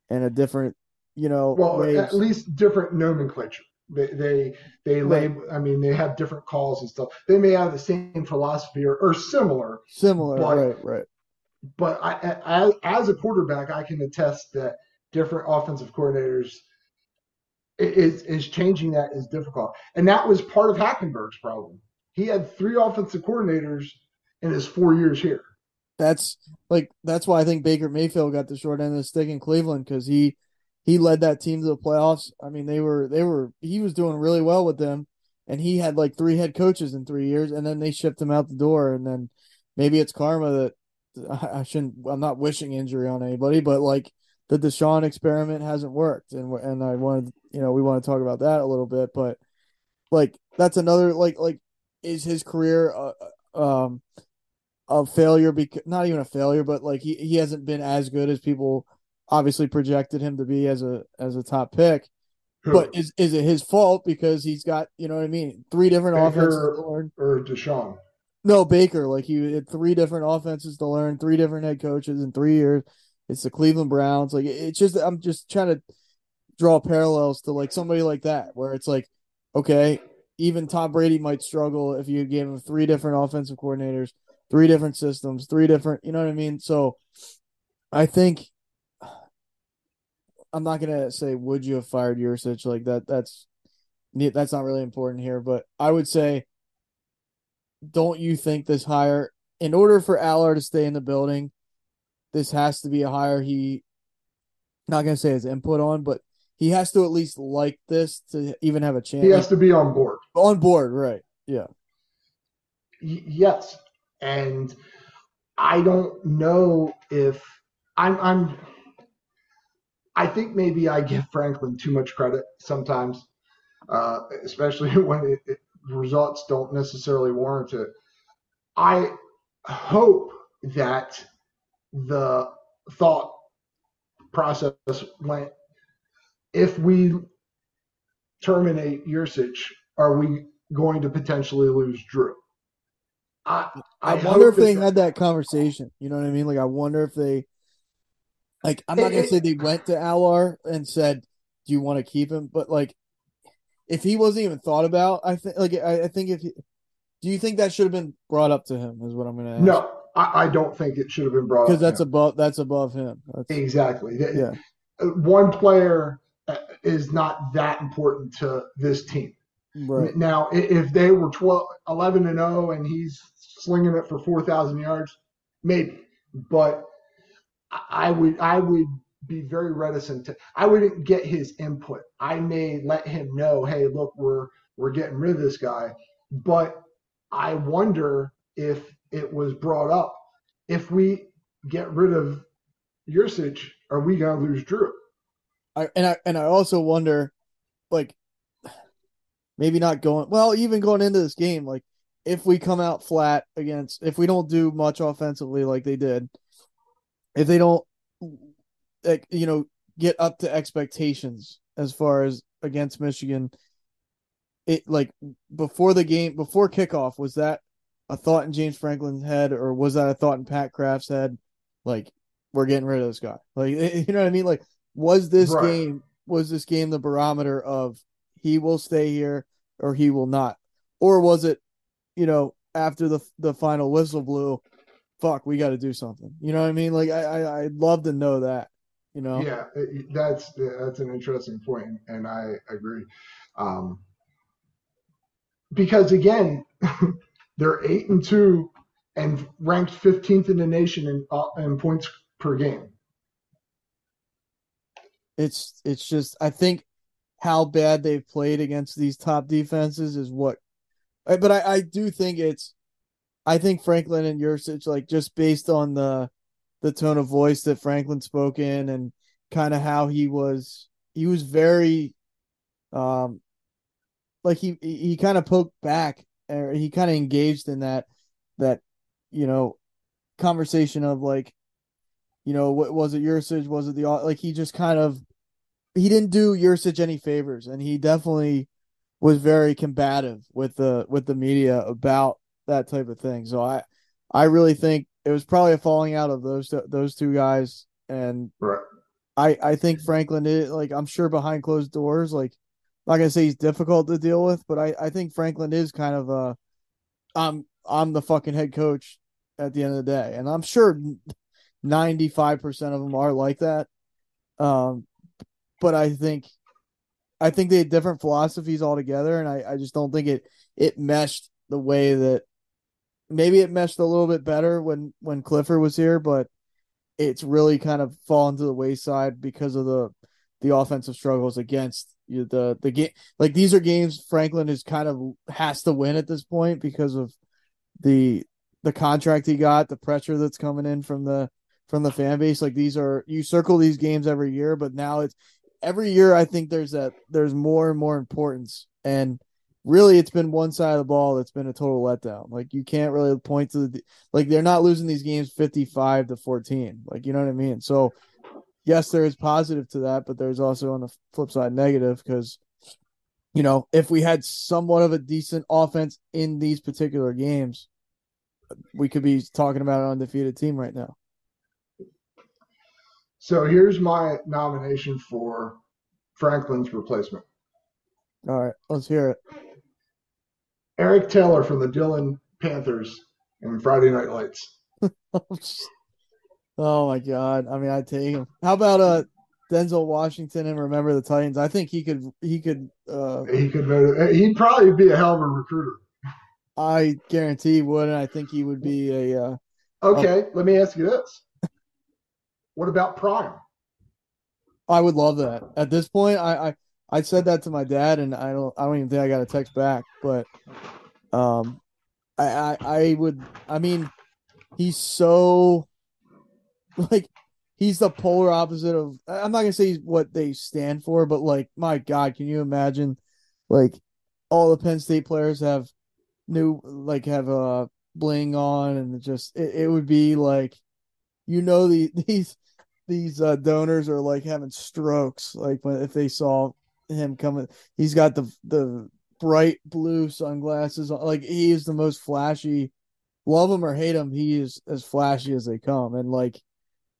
and a different you know Well, at least different nomenclature. They they they Right. label. I mean, they have different calls and stuff. They may have the same philosophy or, or similar, similar, but- right, right. but I, as, as a quarterback, I can attest that different offensive coordinators is is changing that is difficult, and that was part of Hackenberg's problem. He had three offensive coordinators in his four years here. That's like that's why I think Baker Mayfield got the short end of the stick in Cleveland because he he led that team to the playoffs. I mean, they were they were he was doing really well with them, and he had like three head coaches in three years, and then they shipped him out the door, and then maybe it's karma that I shouldn't. I'm not wishing injury on anybody, but like the Deshaun experiment hasn't worked, and and I wanted you know we want to talk about that a little bit, but like that's another like like is his career uh, uh um a failure because not even a failure, but like he, he hasn't been as good as people obviously projected him to be as a as a top pick. But is is it his fault because he's got you know what I mean three different Baker offenses learn or Deshaun? No, Baker. Like he had three different offenses to learn, three different head coaches in three years. It's the Cleveland Browns. Like it's just I'm just trying to draw parallels to like somebody like that where it's like okay, even Tom Brady might struggle if you gave him three different offensive coordinators, three different systems, three different, you know what I mean? So I think I'm not gonna say would you have fired Yurcich like that. That's that's not really important here, but I would say, don't you think this hire, in order for Allar to stay in the building, this has to be a hire he, not gonna say his input on, but he has to at least like this to even have a chance. He has to be on board. On board, right? Yeah. Y- yes, and I don't know if I'm. I'm. I think maybe I give Franklin too much credit sometimes, uh, especially when it, it, results don't necessarily warrant it. I hope that the thought process went if we terminate Yurcich, are we going to potentially lose Drew? I, I, I wonder if they had that conversation. You know what I mean? Like, I wonder if they, like, I'm not gonna say they went to Allar and said, "Do you want to keep him?" But like, if he wasn't even thought about, I think, like, I, I think if, he, do you think that should have been brought up to him? Is what I'm gonna ask. No, I, I don't think it should have been brought because that's above that's above him. That's, exactly. Yeah. One player uh, is not that important to this team. Right. Now, if they were 12, 11 and 0 and he's slinging it for 4,000 yards, maybe. But I would I would be very reticent to. I wouldn't get his input. I may let him know, hey, look, we're we're getting rid of this guy. But I wonder if it was brought up. If we get rid of Yurcich, are we to lose Drew? I and I and I also wonder, like, maybe not going well, even going into this game, like if we come out flat against, if we don't do much offensively like they did, if they don't, like you know, get up to expectations as far as against Michigan, it like before the game, before kickoff, was that a thought in James Franklin's head, or was that a thought in Pat Kraft's head? Like, we're getting rid of this guy. Like, you know what I mean? Like, was this right. game was this game the barometer of he will stay here or he will not, or was it, you know, after the the final whistle blew, fuck, we got to do something. You know what I mean? Like, I, I I'd love to know that. You know? Yeah, that's that's an interesting point, and I agree. Um, because again, they're eight and two and ranked 15th in the nation in, uh, in points per game. It's it's just I think how bad they've played against these top defenses is what but I, I do think it's I think Franklin and Yurcich, like just based on the the tone of voice that Franklin spoke in and kind of how he was he was very um like he he kind of poked back or he kind of engaged in that that you know conversation of like you know what was it Yurcich was it the like he just kind of he didn't do Yurcich any favors, and he definitely was very combative with the with the media about that type of thing. So I I really think it was probably a falling out of those those two guys, and right. I I think Franklin is like I'm sure behind closed doors, like I'm not gonna say he's difficult to deal with, but I I think Franklin is kind of a I'm I'm the fucking head coach at the end of the day, and I'm sure ninety five percent of them are like that. Um, but I think I think they had different philosophies altogether, and I, I just don't think it it meshed the way that maybe it meshed a little bit better when when Clifford was here, but it's really kind of fallen to the wayside because of the the offensive struggles against the the game. Like these are games Franklin is kind of has to win at this point because of the the contract he got, the pressure that's coming in from the from the fan base. Like these are you circle these games every year, but now it's every year I think there's that there's more and more importance. And really it's been one side of the ball that's been a total letdown. Like you can't really point to the like they're not losing these games 55 to 14. Like you know what I mean? So yes, there is positive to that, but there's also on the flip side negative because you know, if we had somewhat of a decent offense in these particular games, we could be talking about an undefeated team right now. So here's my nomination for Franklin's replacement. All right, let's hear it. Eric Taylor from the Dillon Panthers and Friday Night Lights. oh my god! I mean, I take him. How about uh Denzel Washington and remember the Titans? I think he could. He could. uh He could. He'd probably be a hell of a recruiter. I guarantee he would, and I think he would be a. Uh, okay, let me ask you this: What about Prime? I would love that. At this point, I, I I said that to my dad, and I don't I don't even think I got a text back. But um, I I, I would. I mean, he's so like he's the polar opposite of. I'm not gonna say what they stand for, but like, my God, can you imagine? Like, all the Penn State players have new like have a bling on, and just it, it would be like, you know, the these these uh, donors are like having strokes like when if they saw him coming. He's got the the bright blue sunglasses. Like he is the most flashy. Love him or hate him, he is as flashy as they come. And like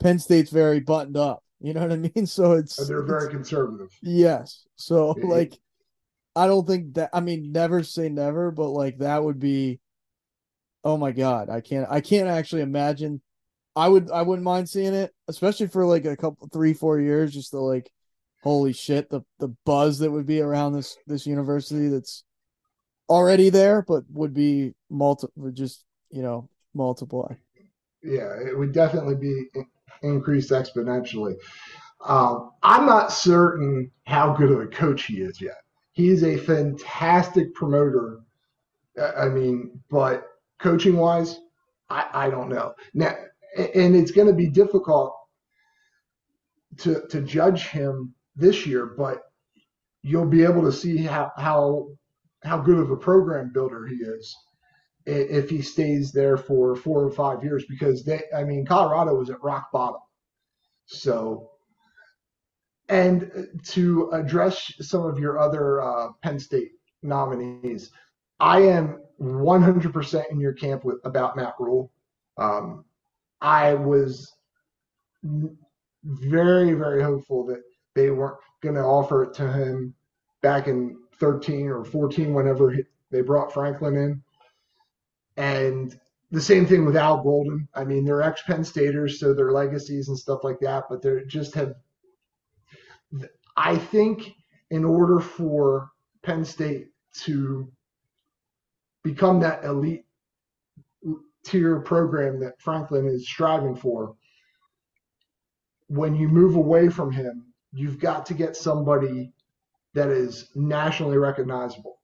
Penn State's very buttoned up. You know what I mean? So it's and they're very conservative. Yes. So like I don't think that I mean never say never, but like that would be oh my god, I can't I can't actually imagine I would I wouldn't mind seeing it, especially for like a couple three, four years, just to like holy shit, the the buzz that would be around this this university that's already there, but would be multi would just, you know, multiply. Yeah, it would definitely be increased exponentially. Um, I'm not certain how good of a coach he is yet. He is a fantastic promoter. I mean, but coaching wise, I, I don't know. Now, and it's going to be difficult to to judge him this year, but you'll be able to see how how how good of a program builder he is if he stays there for four or five years because they I mean Colorado was at rock bottom. So and to address some of your other uh, Penn State nominees, I am 100% in your camp with about Matt Rhule. Um, I was very, very hopeful that they weren't going to offer it to him back in 13 or 14, whenever he, they brought Franklin in. And the same thing with Al Golden. I mean, they're ex Penn Staters, so their legacies and stuff like that, but they just have. I think in order for Penn State to become that elite tier program that Franklin is striving for, when you move away from him, you've got to get somebody that is nationally recognizable,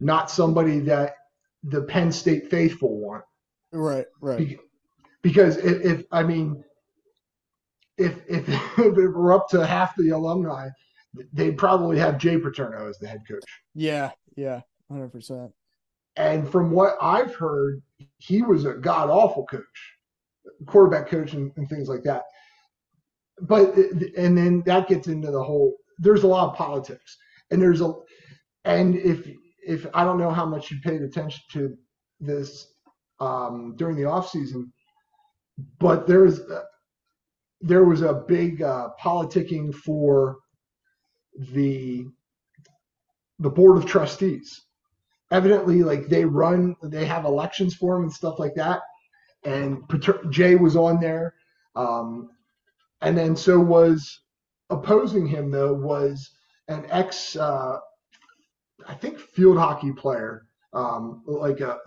not somebody that the Penn State faithful want. Right, right. Because if, if I mean, if, if if it were up to half the alumni, they'd probably have Jay Paterno as the head coach. Yeah, yeah, hundred percent. And from what I've heard, he was a god awful coach, quarterback coach, and, and things like that. But and then that gets into the whole. There's a lot of politics, and there's a, and if if I don't know how much you paid attention to this um, during the off season, but there was uh, there was a big uh, politicking for the the board of trustees evidently like they run they have elections for him and stuff like that and jay was on there um, and then so was opposing him though was an ex uh, i think field hockey player um, like a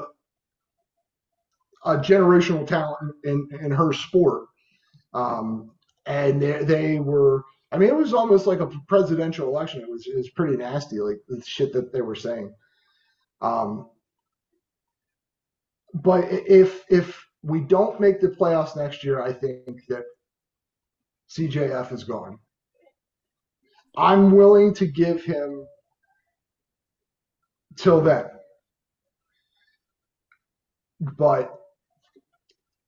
a generational talent in, in her sport um, and they, they were I mean, it was almost like a presidential election. It was it was pretty nasty, like the shit that they were saying. Um, but if if we don't make the playoffs next year, I think that CJF is gone. I'm willing to give him till then. But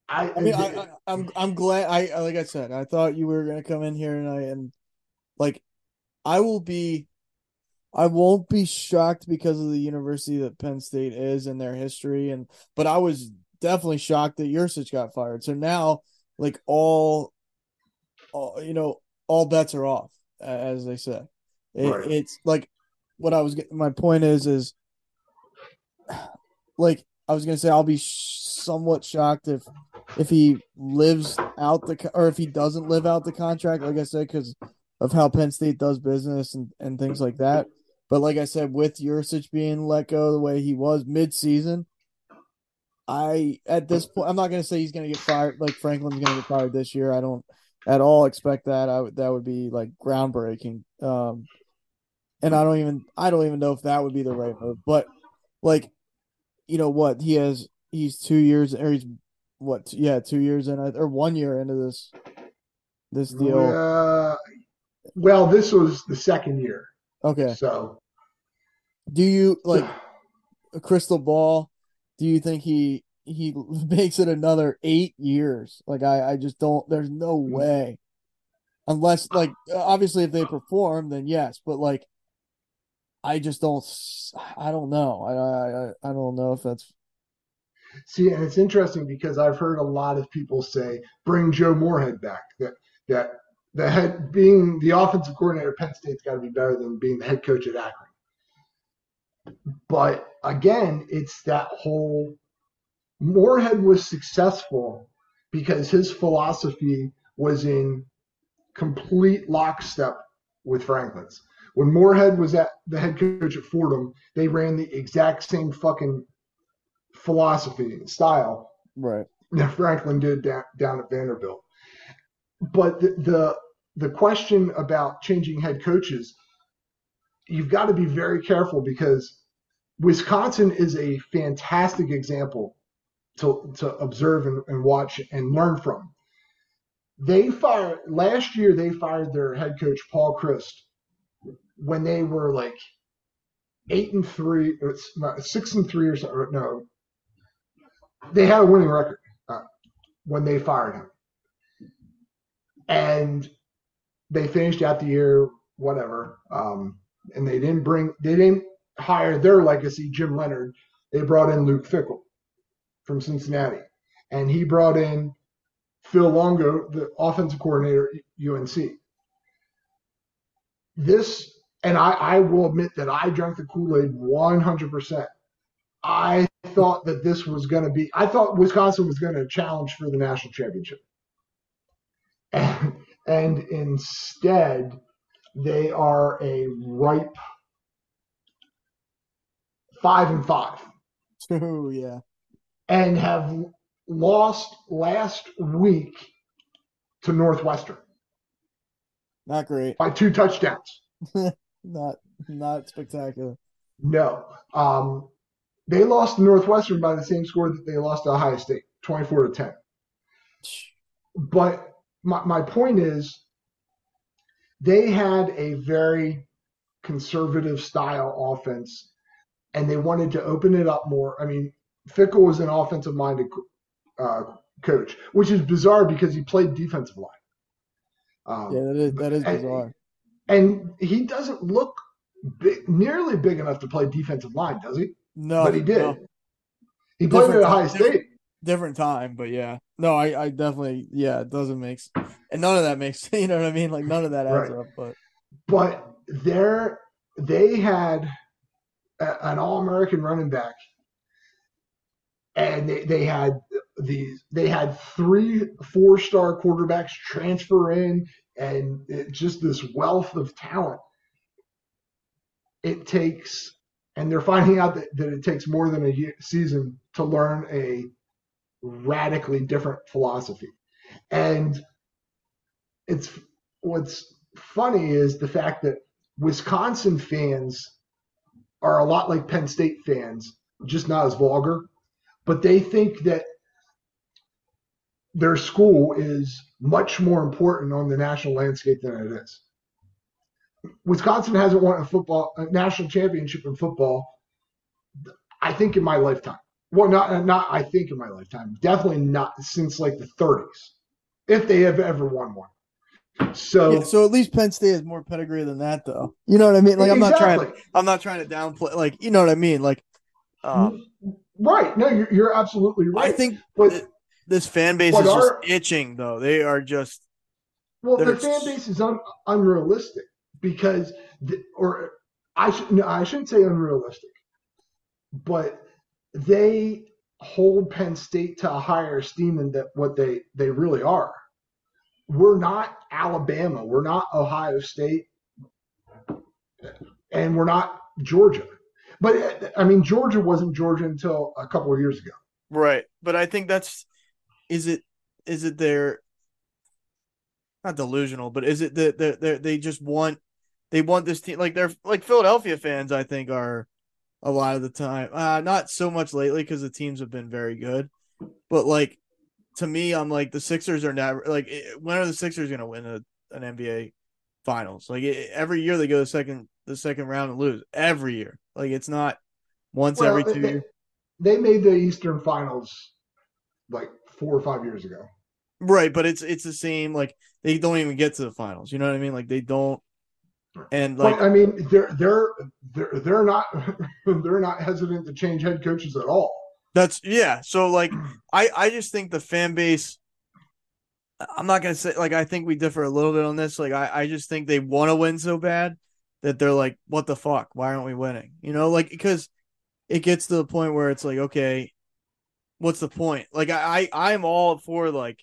I, I mean, I, I, I'm I'm glad. I like I said, I thought you were gonna come in here and I and like I will be. I won't be shocked because of the university that Penn State is and their history, and but I was definitely shocked that Yurcich got fired. So now, like all, all you know, all bets are off, as they say. It, right. It's like what I was getting. My point is, is like I was gonna say, I'll be somewhat shocked if if he lives out the or if he doesn't live out the contract. Like I said, because of how Penn State does business and and things like that. But like I said, with Yurcich being let go the way he was mid season, I at this point I'm not gonna say he's gonna get fired like Franklin's gonna get fired this year. I don't at all expect that. I would that would be like groundbreaking. Um and I don't even I don't even know if that would be the right move. But like, you know what, he has he's two years or he's what yeah, two years in or one year into this this deal. Uh, well, this was the second year. Okay. So do you like a crystal ball? Do you think he he makes it another eight years? Like I, I just don't there's no mm. way. Unless like obviously if they perform, then yes, but like I just don't I don't know. I I I don't know if that's See, and it's interesting because I've heard a lot of people say, bring Joe Moorhead back. That that the head being the offensive coordinator at Penn State's got to be better than being the head coach at Akron. But again, it's that whole Moorhead was successful because his philosophy was in complete lockstep with Franklin's. When Moorhead was at the head coach at Fordham, they ran the exact same fucking philosophy and style right. that Franklin did down, down at Vanderbilt. But the, the the question about changing head coaches, you've got to be very careful because Wisconsin is a fantastic example to, to observe and, and watch and learn from. They fired last year. They fired their head coach Paul Chryst when they were like eight and three, or six and three, or something. No, they had a winning record uh, when they fired him, and they finished out the year whatever. Um, and they didn't bring they didn't hire their legacy Jim Leonhard. They brought in Luke Fickell from Cincinnati, and he brought in Phil Longo, the offensive coordinator at UNC. This, and I, I will admit that I drank the Kool Aid 100%. I thought that this was going to be, I thought Wisconsin was going to challenge for the national championship. And, and instead they are a ripe five and five. Oh yeah, and have lost last week to Northwestern. Not great by two touchdowns. not not spectacular. No, um, they lost to Northwestern by the same score that they lost to Ohio State, twenty-four to ten. But my, my point is they had a very conservative style offense and they wanted to open it up more. I mean, Fickell was an offensive minded uh, coach, which is bizarre because he played defensive line. Um, yeah, that is, that is and, bizarre. And he doesn't look big, nearly big enough to play defensive line, does he? No, but he did. No. He played at Ohio State different time, but yeah. No, I, I definitely yeah, it doesn't make and none of that makes you know what I mean? Like none of that adds right. up, but but there they had a, an all American running back and they, they had these they had three four star quarterbacks transfer in and it, just this wealth of talent it takes and they're finding out that, that it takes more than a year, season to learn a radically different philosophy. And it's what's funny is the fact that Wisconsin fans are a lot like Penn State fans, just not as vulgar, but they think that their school is much more important on the national landscape than it is. Wisconsin hasn't won a football a national championship in football. I think in my lifetime. Well, not not I think in my lifetime. Definitely not since like the 30s, if they have ever won one. So, yeah, so at least Penn State has more pedigree than that, though. You know what I mean? Like, I'm exactly. not trying. To, I'm not trying to downplay. Like, you know what I mean? Like, um, right? No, you're, you're absolutely right. I think, but this fan base is our, just itching, though. They are just. Well, the fan base is un, unrealistic because, the, or I should no, I shouldn't say unrealistic, but they hold Penn State to a higher esteem than that what they they really are we're not Alabama, we're not Ohio State, and we're not Georgia. But I mean, Georgia wasn't Georgia until a couple of years ago. Right, but I think that's is it is it their not delusional, but is it that they, they they just want they want this team like they're like Philadelphia fans. I think are a lot of the time, uh, not so much lately because the teams have been very good, but like to me, I'm like the Sixers are never like when are the Sixers going to win a, an NBA Finals? Like every year they go the second the second round and lose every year. Like it's not once well, every two they, years. They made the Eastern Finals like four or five years ago. Right, but it's it's the same. Like they don't even get to the finals. You know what I mean? Like they don't. And like I mean, they're they're they're they're not they're not hesitant to change head coaches at all. That's yeah. So like I I just think the fan base I'm not gonna say like I think we differ a little bit on this. Like I, I just think they want to win so bad that they're like, what the fuck? Why aren't we winning? You know, like because it gets to the point where it's like, okay, what's the point? Like I, I I'm all for like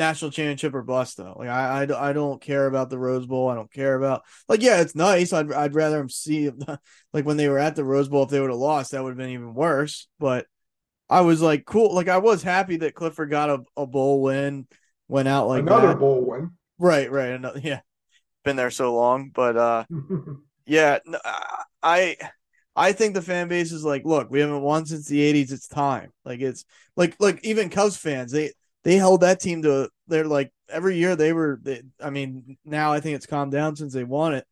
national championship or bust though. Like I, I, I don't care about the Rose Bowl. I don't care about like yeah, it's nice. I'd I'd rather them see like when they were at the Rose Bowl. If they would have lost, that would have been even worse. But I was like cool. Like I was happy that Clifford got a, a bowl win, went out like another that. bowl win. Right, right. Another, yeah, been there so long, but uh, yeah, I. I think the fan base is like, look, we haven't won since the '80s. It's time. Like it's like, like even Cubs fans, they they held that team to they're like every year they were they, I mean now I think it's calmed down since they won it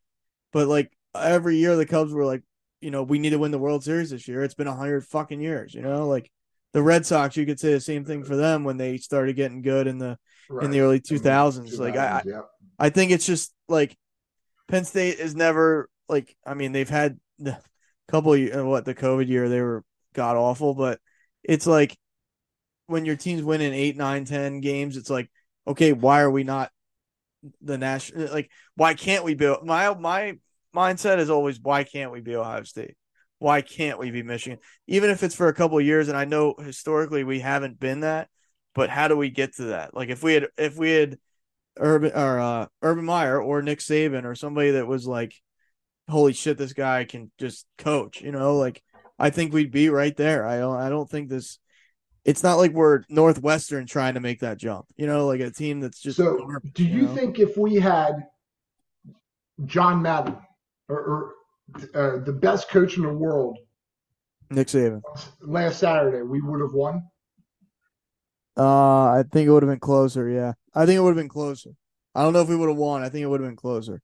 but like every year the Cubs were like you know we need to win the World Series this year it's been a hundred fucking years you know like the Red Sox you could say the same thing for them when they started getting good in the right. in the early 2000s, 2000s like I yeah. I think it's just like Penn State is never like I mean they've had a couple of, what the COVID year they were god awful but it's like when your team's winning eight, nine, ten games, it's like, okay, why are we not the national? Like, why can't we be? My my mindset is always, why can't we be Ohio State? Why can't we be Michigan? Even if it's for a couple years, and I know historically we haven't been that, but how do we get to that? Like, if we had if we had Urban or uh, Urban Meyer or Nick Saban or somebody that was like, holy shit, this guy can just coach, you know, like I think we'd be right there. I don't I don't think this it's not like we're Northwestern trying to make that jump. You know, like a team that's just. So, garbage, do you, you know? think if we had John Madden or, or uh, the best coach in the world, Nick Saban, last Saturday, we would have won? Uh, I think it would have been closer. Yeah, I think it would have been closer. I don't know if we would have won. I think it would have been closer.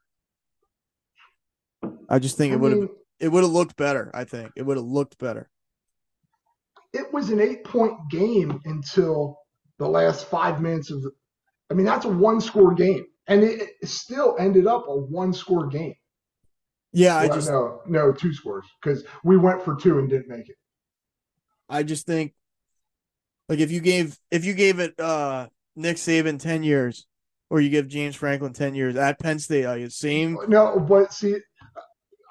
I just think I it would have. It would have looked better. I think it would have looked better it was an eight point game until the last five minutes of the. I mean, that's a one score game, and it, it still ended up a one score game. Yeah, I well, just no, no two scores because we went for two and didn't make it. I just think, like, if you gave if you gave it uh Nick Saban ten years, or you give James Franklin ten years at Penn State, I same. No, but see,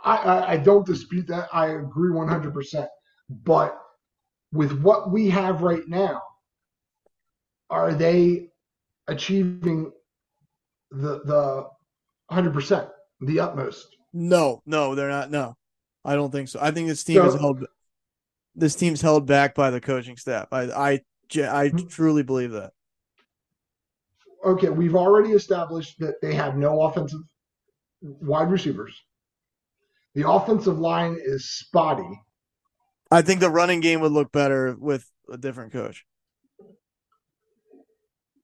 I, I, I don't dispute that. I agree one hundred percent. But with what we have right now, are they achieving the the hundred percent, the utmost? No, no, they're not. No, I don't think so. I think this team so, is held. This team's held back by the coaching staff. I I I hmm. truly believe that. okay, we've already established that they have no offensive wide receivers. The offensive line is spotty. I think the running game would look better with a different coach.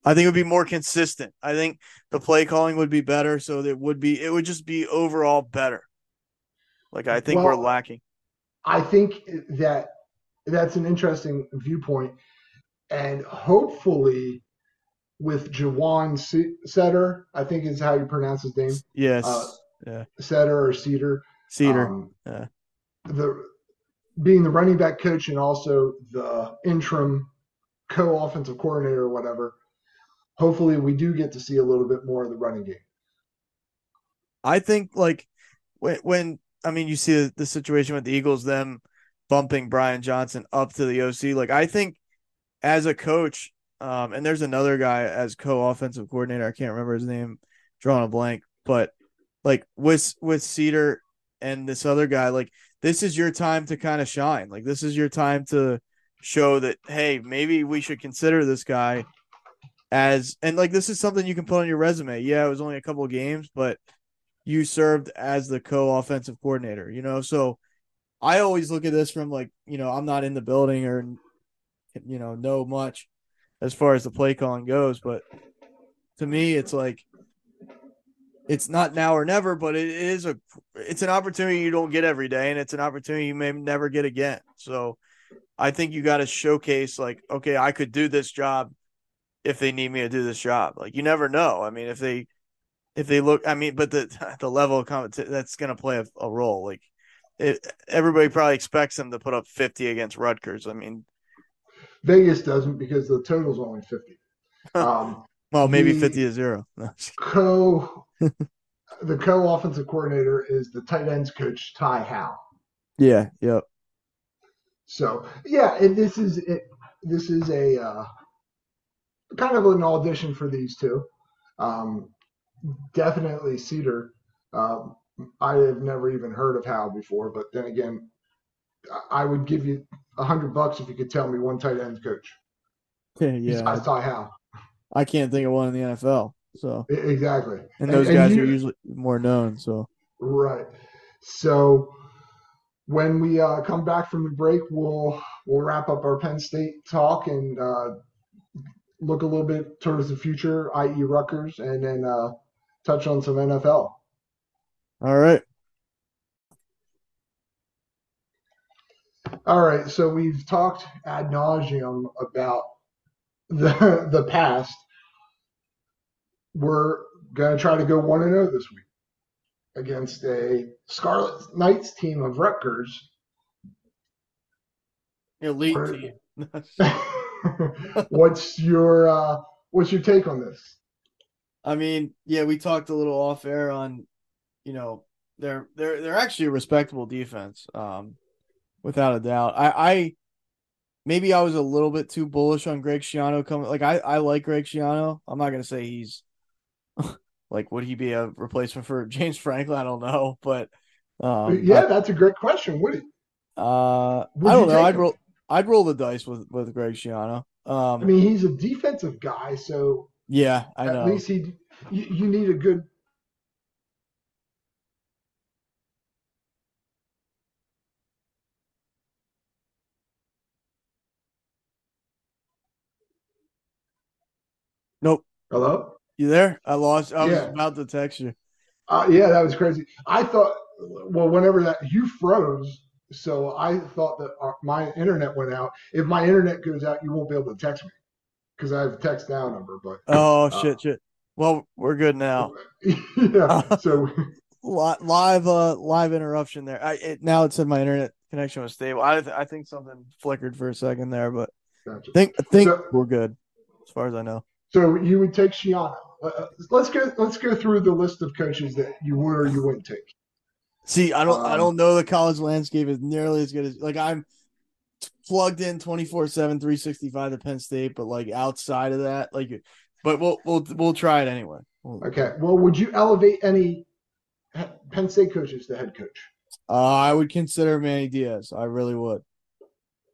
I think it would be more consistent. I think the play calling would be better, so it would be it would just be overall better. Like I think well, we're lacking. I think that that's an interesting viewpoint, and hopefully, with Ja'Juan Setter, I think is how you pronounce his name. Yes. Uh, yeah. Setter or Cedar. Cedar. Um, yeah. The being the running back coach and also the interim co-offensive coordinator or whatever hopefully we do get to see a little bit more of the running game. I think like when, when I mean you see the, the situation with the Eagles, them bumping Brian Johnson up to the OC. Like I think as a coach, um, and there's another guy as co-offensive coordinator. I can't remember his name, drawing a blank, but like with with Seider and this other guy, like this is your time to kind of shine. Like this is your time to show that hey, maybe we should consider this guy as and like this is something you can put on your resume. Yeah, it was only a couple of games, but you served as the co-offensive coordinator, you know. So I always look at this from like, you know, I'm not in the building or you know, know much as far as the play calling goes, but to me it's like it's not now or never, but it is a it's an opportunity you don't get every day and it's an opportunity you may never get again. So I think you got to showcase like, okay, I could do this job if they need me to do this job. Like you never know. I mean, if they if they look, I mean, but the the level of competition that's going to play a, a, role. Like it, everybody probably expects them to put up fifty against Rutgers. I mean, Vegas doesn't because the total's only fifty. Um, well, maybe fifty to zero. co the co offensive coordinator is the tight ends coach Ty Howle. Yeah. Yep. So yeah, and this is it. This is a uh, kind of an audition for these two. Um, definitely Seider. Um, I have never even heard of Howle before, but then again, I would give you a hundred bucks if you could tell me one tight ends coach. Yeah, I saw Howle. I can't think of one in the NFL. So exactly, and those and, guys and you, are usually more known. So right. So when we uh, come back from the break, we'll we'll wrap up our Penn State talk and uh, look a little bit towards the future, i.e., Rutgers, and then uh, touch on some NFL. All right. All right. So we've talked ad nauseum about the the past. We're gonna try to go one and zero oh this week against a Scarlet Knights team of Rutgers. Elite team. what's your uh, what's your take on this? I mean, yeah, we talked a little off air on, you know, they're they're they're actually a respectable defense, um, without a doubt. I, I maybe I was a little bit too bullish on Greg Schiano coming. Like I I like Greg Schiano. I'm not gonna say he's like would he be a replacement for James Franklin? I don't know, but um, yeah, that's a great question. Would he? Uh, would I don't know. I'd roll. I'd roll the dice with with Greg Schiano. Um, I mean, he's a defensive guy, so yeah, I at know. At least he. You, you need a good. Nope. Hello. You there? I lost. I yeah. was about to text you. Uh, yeah, that was crazy. I thought, well, whenever that you froze, so I thought that our, my internet went out. If my internet goes out, you won't be able to text me because I have a text now number. But oh uh, shit, shit. Well, we're good now. yeah. so live, uh, live interruption there. I it, now it said my internet connection was stable. I th- I think something flickered for a second there, but gotcha. think I think so, we're good as far as I know. So you would take Schiano. Uh, uh, let's go. Let's go through the list of coaches that you would or you wouldn't take. See, I don't um, I don't know the college landscape is nearly as good as like I'm plugged in 24/7 365 to Penn State, but like outside of that, like but we'll we'll we'll try it anyway. We'll, okay. Well, would you elevate any Penn State coaches to head coach? Uh, I would consider Manny Diaz. I really would.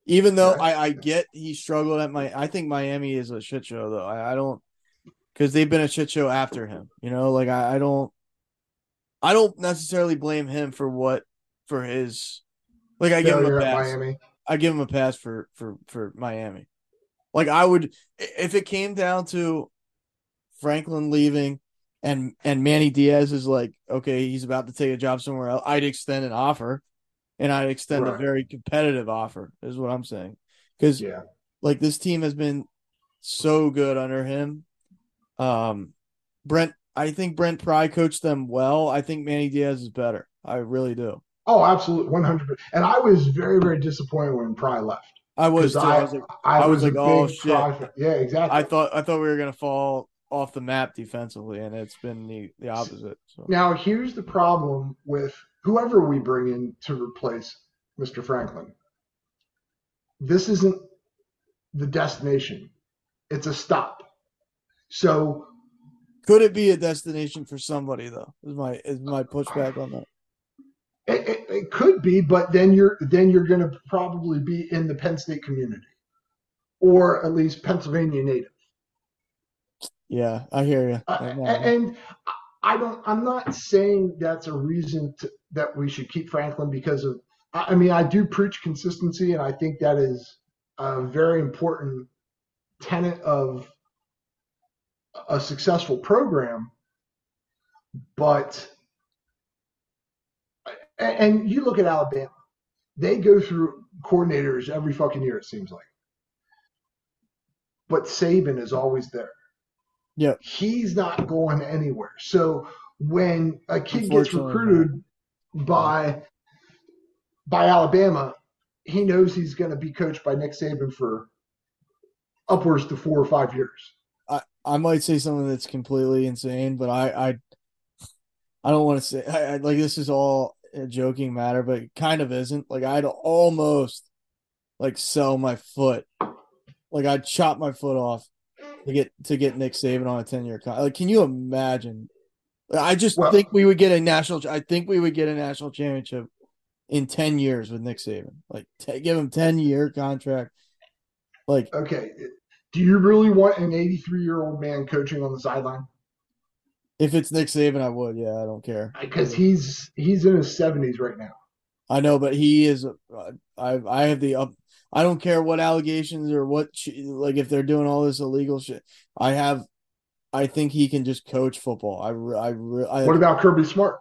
Even though. I, I get he struggled at my I think Miami is a shit show though. I, I don't because they've been a shit show after him. You know, like I, I don't, I don't necessarily blame him for what for his, like I give him a pass. Miami. I give him a pass for for for Miami. Like I would, if it came down to Franklin leaving and and Manny Diaz is like, okay, he's about to take a job somewhere else, I'd extend an offer, and I'd extend right. a very competitive offer. Is what I'm saying. Because yeah, like this team has been so good under him. Um, Brent, I think Brent Pry coached them well. I think Manny Diaz is better. I really do. Oh, absolutely, one hundred. And I was very, very disappointed when Pry left. I was. I, I was like, I, I was, was like oh shit. Yeah, exactly. I thought I thought we were gonna fall off the map defensively, and it's been the, the opposite. So. Now, here's the problem with whoever we bring in to replace Mr. Franklin. This isn't the destination, it's a stop. So, could it be a destination for somebody though? Is my is my pushback on that? It, it, it could be, but then you're then you're going to probably be in the Penn State community, or at least Pennsylvania native. Yeah, I hear you. Uh, and I don't. I'm not saying that's a reason to, that we should keep Franklin because of. I mean, I do preach consistency, and I think that is a very important tenet of a successful program. But and you look at Alabama, they go through coordinators every fucking year. It seems like, but Saban is always there. Yeah. He's not going anywhere. So when a kid gets recruited by by Alabama, he knows he's going to be coached by Nick Saban for upwards to four or five years. I, I might say something that's completely insane, but I I, I don't want to say I, I, like this is all a joking matter, but kind of isn't. Like I'd almost like sell my foot, like I'd chop my foot off to get to get Nick Saban on a ten year contract. Like, can you imagine? I just well, think we would get a national. I think we would get a national championship in ten years with Nick Saban. Like, t- give him ten year contract. Like, okay, do you really want an eighty three year old man coaching on the sideline? If it's Nick Saban, I would. Yeah, I don't care because he's he's in his seventies right now. I know, but he is. Uh, I I have the up I don't care what allegations or what like if they're doing all this illegal shit. I have, I think he can just coach football. I I, I what about Kirby Smart?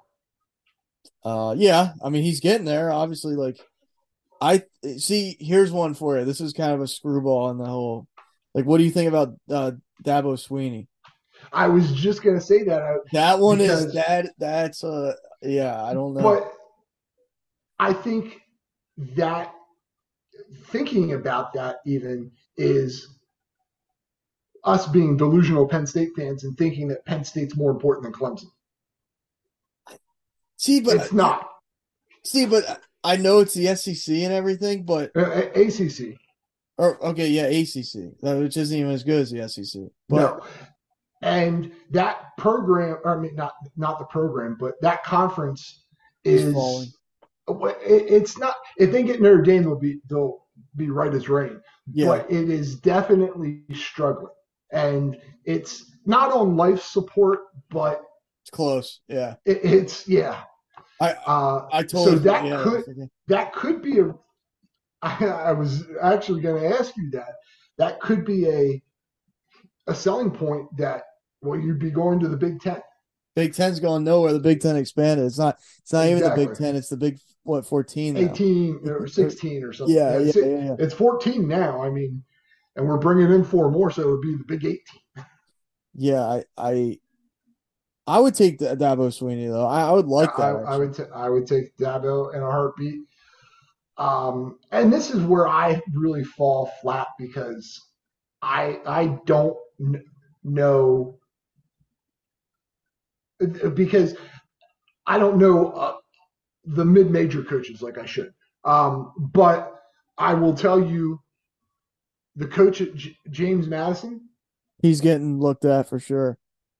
Uh, yeah, I mean he's getting there. Obviously, like I see. Here's one for you. This is kind of a screwball in the whole. Like, what do you think about uh, Dabo Swinney? I was just gonna say that. Uh, that one because, is that. That's uh, yeah. I don't know, but I think that thinking about that even is us being delusional Penn State fans and thinking that Penn State's more important than Clemson. See, but it's not. See, but I know it's the SEC and everything, but uh, ACC. Or okay, yeah, ACC, which isn't even as good as the SEC. But, no, and that program, I mean, not not the program, but that conference is falling it's not if they get Notre Dame, they'll be they'll be right as rain. Yeah. But it is definitely struggling, and it's not on life support, but it's close. Yeah, it, it's yeah. I uh, I told so that yeah, could that could be a. I, I was actually going to ask you that. That could be a a selling point that well you'd be going to the Big Ten. Big Ten's going nowhere. The Big Ten expanded. It's not. It's not exactly. even the Big Ten. It's the Big what 14 now. 18 or 16 or something yeah, yeah, yeah, yeah, it's 14 now i mean and we're bringing in four more so it would be the big 18 yeah i i i would take the dabo Swinney though. I, I would like that I, I, would t- I would take dabo in a heartbeat. Um and this is where i really fall flat because i i don't n- know because i don't know uh, the mid-major coaches like I should. Um, but I will tell you, the coach at J- James Madison, he's getting looked at for sure.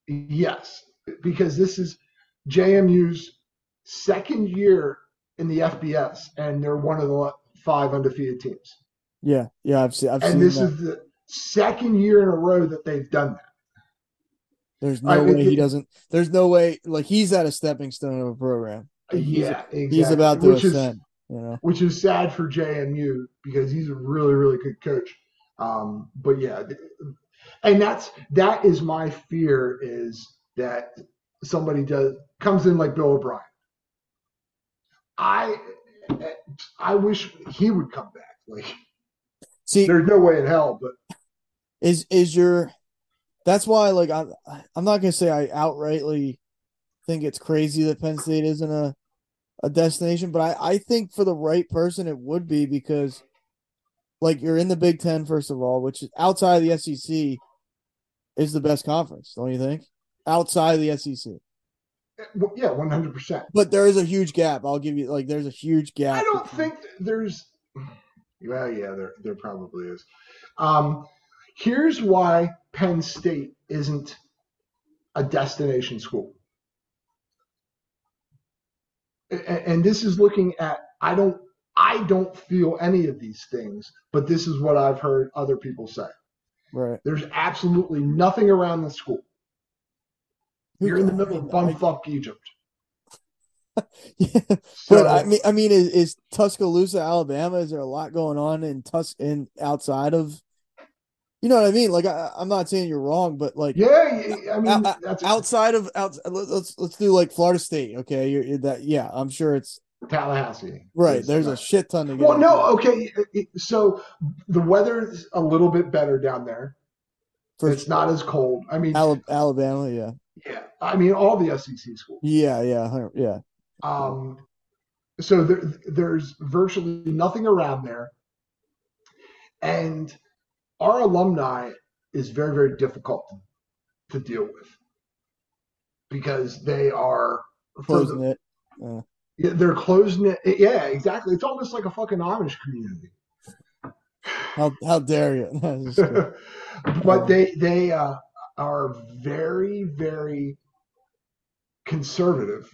Yes, because this is JMU's second year in the FBS, and they're one of the five undefeated teams. Yeah, yeah, I've seen. I've and seen this that. is the second year in a row that they've done that. There's no I- way it- he doesn't. There's no way like he's at a stepping stone of a program. Like, he's- yeah, exactly. He's about to which is ascend. You know. which is sad for JMU because he's a really really good coach. Um, but yeah, and that's that is my fear is that somebody does comes in like Bill O'Brien. I I wish he would come back. Like See, there's no way in hell, but is is your that's why like I'm I'm not gonna say I outrightly think it's crazy that Penn State isn't a a destination, but I I think for the right person it would be because like you're in the Big Ten first of all, which is outside of the SEC is the best conference, don't you think? Outside of the SEC, yeah, 100. percent but there is a huge gap. I'll give you like there's a huge gap. I don't between- think there's. Well, yeah, there there probably is. Um, here's why Penn State isn't a destination school, A- a- and this is looking at. I don't. I don't feel any of these things, but this is what I've heard other people say. right. There's absolutely nothing around the school. You're in the middle of bumfuck Egypt. Yeah, So, but I mean, I mean, is, is Tuscaloosa, Alabama? Is there a lot going on in Tus in outside of? You know what I mean? Like, I, I'm not saying you're wrong, but like yeah, I mean, Out- out- that's outside of out, let- let's let's do like Florida State. Okay, you're, you're that. Yeah, I'm sure it's Tallahassee. right. Is- There's a shit ton to get. Well, no, okay. So the weather's a little bit better down there. for it's not as cold. I mean, Alabama. Yeah, yeah. I mean, all the SEC schools. yeah, yeah, yeah. Um, so there, there's virtually nothing around there, and our alumni is very, very difficult to deal with because they are Closing the- it. Uh, yeah, they're closing it. Yeah, exactly. It's almost like a fucking Amish community. how how dare you? But they they uh, are very very conservative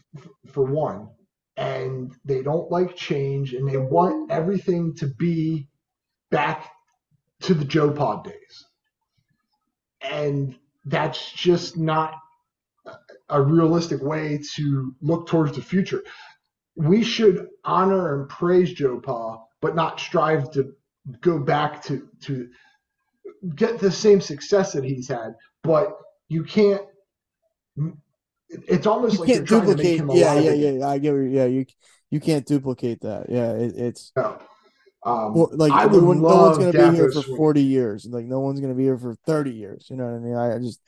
for one and they don't like change and they want everything to be back to the joe pa days and that's just not a realistic way to look towards the future we should honor and praise joe pa but not strive to go back to to get the same success that he's had, but you can't. It's almost you like you're can't trying to make him Yeah, alive yeah, again. yeah. I get. What, yeah, you you can't duplicate that. Yeah, it, it's No. Um, well, like I no, would one- no one's gonna be here for forty years. Like no one's gonna be here for thirty years. You know what I mean? I, I just.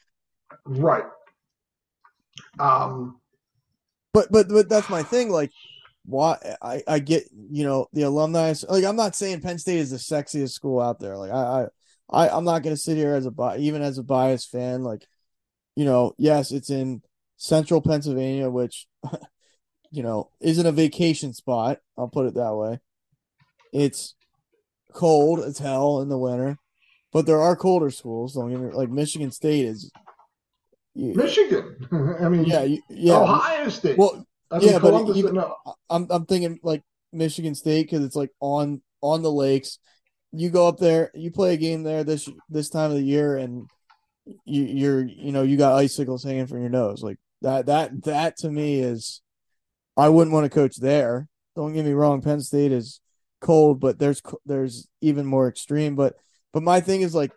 right. Um, But but but that's my thing. Like, why I I get you know the alumni. Like I'm not saying Penn State is the sexiest school out there. Like I I, I I'm not gonna sit here as a even as a biased fan. Like, you know, yes, it's in central Pennsylvania, which you know isn't a vacation spot. I'll put it that way. It's cold as hell in the winter, but there are colder schools. Don't get me like Michigan State is. you- Michigan. I mean, yeah, yeah. Ohio State. Well, I mean, yeah, but even- no, I'm I'm thinking like Michigan State because it's like on on the lakes. You go up there, you play a game there this this time of the year, and you, you're you know you got icicles hanging from your nose. Like that that that to me is, I wouldn't want to coach there. Don't get me wrong, Penn State is cold, but there's there's even more extreme. But but my thing is like,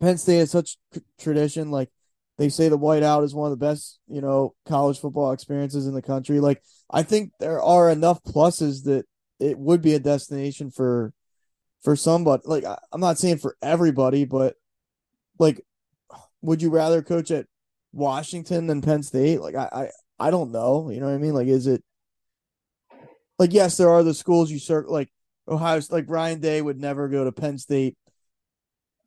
Penn State has such tradition. Like they say, the whiteout is one of the best you know college football experiences in the country. Like I think there are enough pluses that it would be a destination for for somebody. Like I'm not saying for everybody, but like, would you rather coach at Washington than Penn State? Like I I, I don't know. You know what I mean? Like is it like yes, there are the schools you circle like Ohio like Ryan Day would never go to Penn State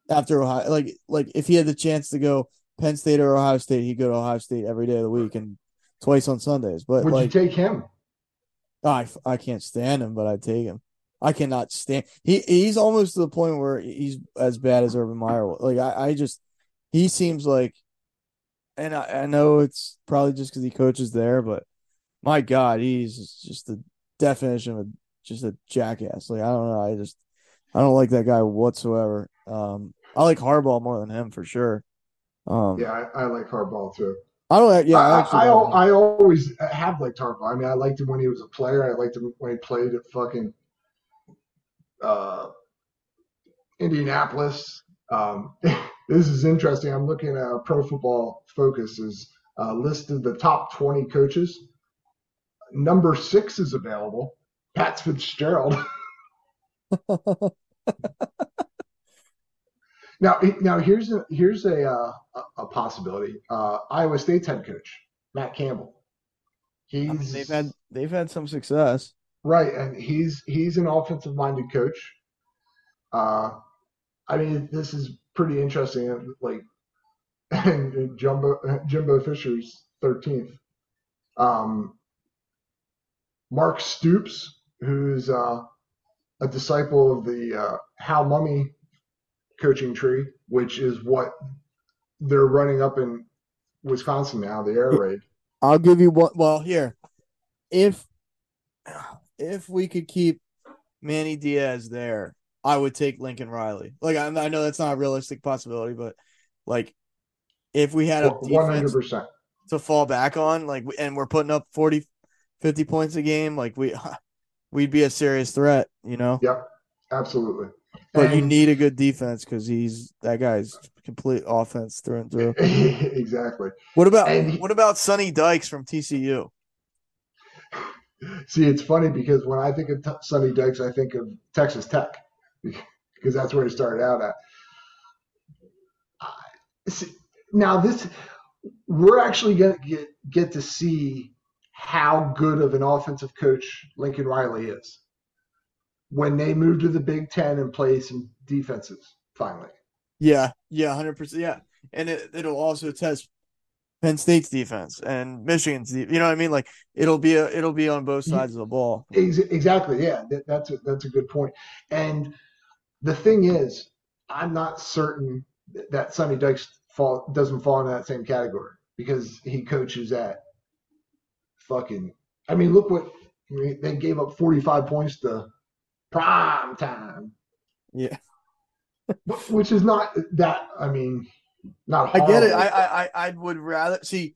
after Ohio like like if he had the chance to go Penn State or Ohio State, he'd go to Ohio State every day of the week and twice on Sundays. But would like you take him? I, I can't stand him, but I'd take him. I cannot stand. He he's almost to the point where he's as bad as Urban Meyer. was. Like I, I just he seems like, and I, I know it's probably just because he coaches there, but my God, he's just the definition of just a jackass. Like I don't know. I just I don't like that guy whatsoever. Um, I like Harbaugh more than him for sure. Um, yeah, I, I like Harbaugh too. I don't. Yeah, I, I, actually I. I, I always have liked Harbaugh. I mean, I liked him when he was a player. I liked him when he played at fucking uh, Indianapolis. Um, this is interesting. I'm looking at Pro Football Focus is uh, listed the top 20 coaches. Number six is available. Pat Fitzgerald. now, now here's a here's a uh, a possibility. Uh, Iowa State's head coach Matt Campbell. He's I mean, they've had they've had some success. right, and he's he's an offensive minded coach. Uh, I mean, this is pretty interesting. Like, and Jumbo Jimbo Fisher's thirteenth. Um, Mark Stoops, who's uh, a disciple of the uh, Hal Mumme coaching tree, which is what they're running up in Wisconsin now, the air raid. I'll give you what. Well, here, if if we could keep Manny Diaz there, I would take Lincoln Riley. Like I, I know that's not a realistic possibility, but like if we had a One hundred defense percent. to fall back on, like, and we're putting up 40, 50 points a game, like we we'd be a serious threat, you know. Yep, absolutely. But you need a good defense because he's that guy's complete offense through and through. exactly. What about And what about Sonny Dykes from TCU? See, it's funny because when I think of T- Sonny Dykes, I think of Texas Tech because that's where he started out at. See, Now this, we're actually gonna get get to see how good of an offensive coach Lincoln Riley is when they move to the Big Ten and play some defenses finally. Yeah, yeah, hundred percent. Yeah, and it it'll also test Penn State's defense and Michigan's. De- you know what I mean? Like it'll be a it'll be on both sides of the ball. Ex- Exactly. Yeah, that, that's a, that's a good point. And the thing is, I'm not certain that Sonny Dykes fall doesn't fall into that same category because he coaches at fucking. I mean, look what I mean, they gave up 45 points to prime time, Yeah, which is not that. I mean, not. I get it. I I I I would rather see.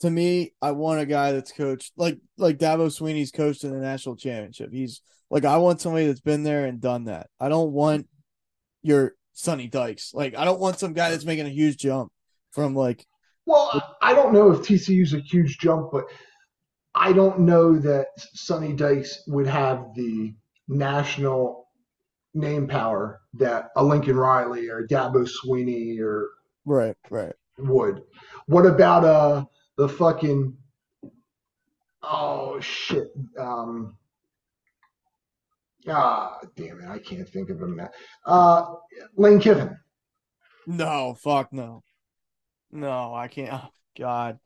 To me, I want a guy that's coached like like Dabo Swinney's coached in the national championship. He's like I want somebody that's been there and done that. I don't want your Sonny Dykes. Like I don't want some guy that's making a huge jump from like Well, I I don't know if TCU's a huge jump, but I don't know that Sonny Dykes would have the national name power that a Lincoln Riley or Dabo Swinney or right, right. would. What about uh the fucking oh shit um ah damn it I can't think of him now uh Lane Kiffin No, fuck no. No, I can't. Oh, God.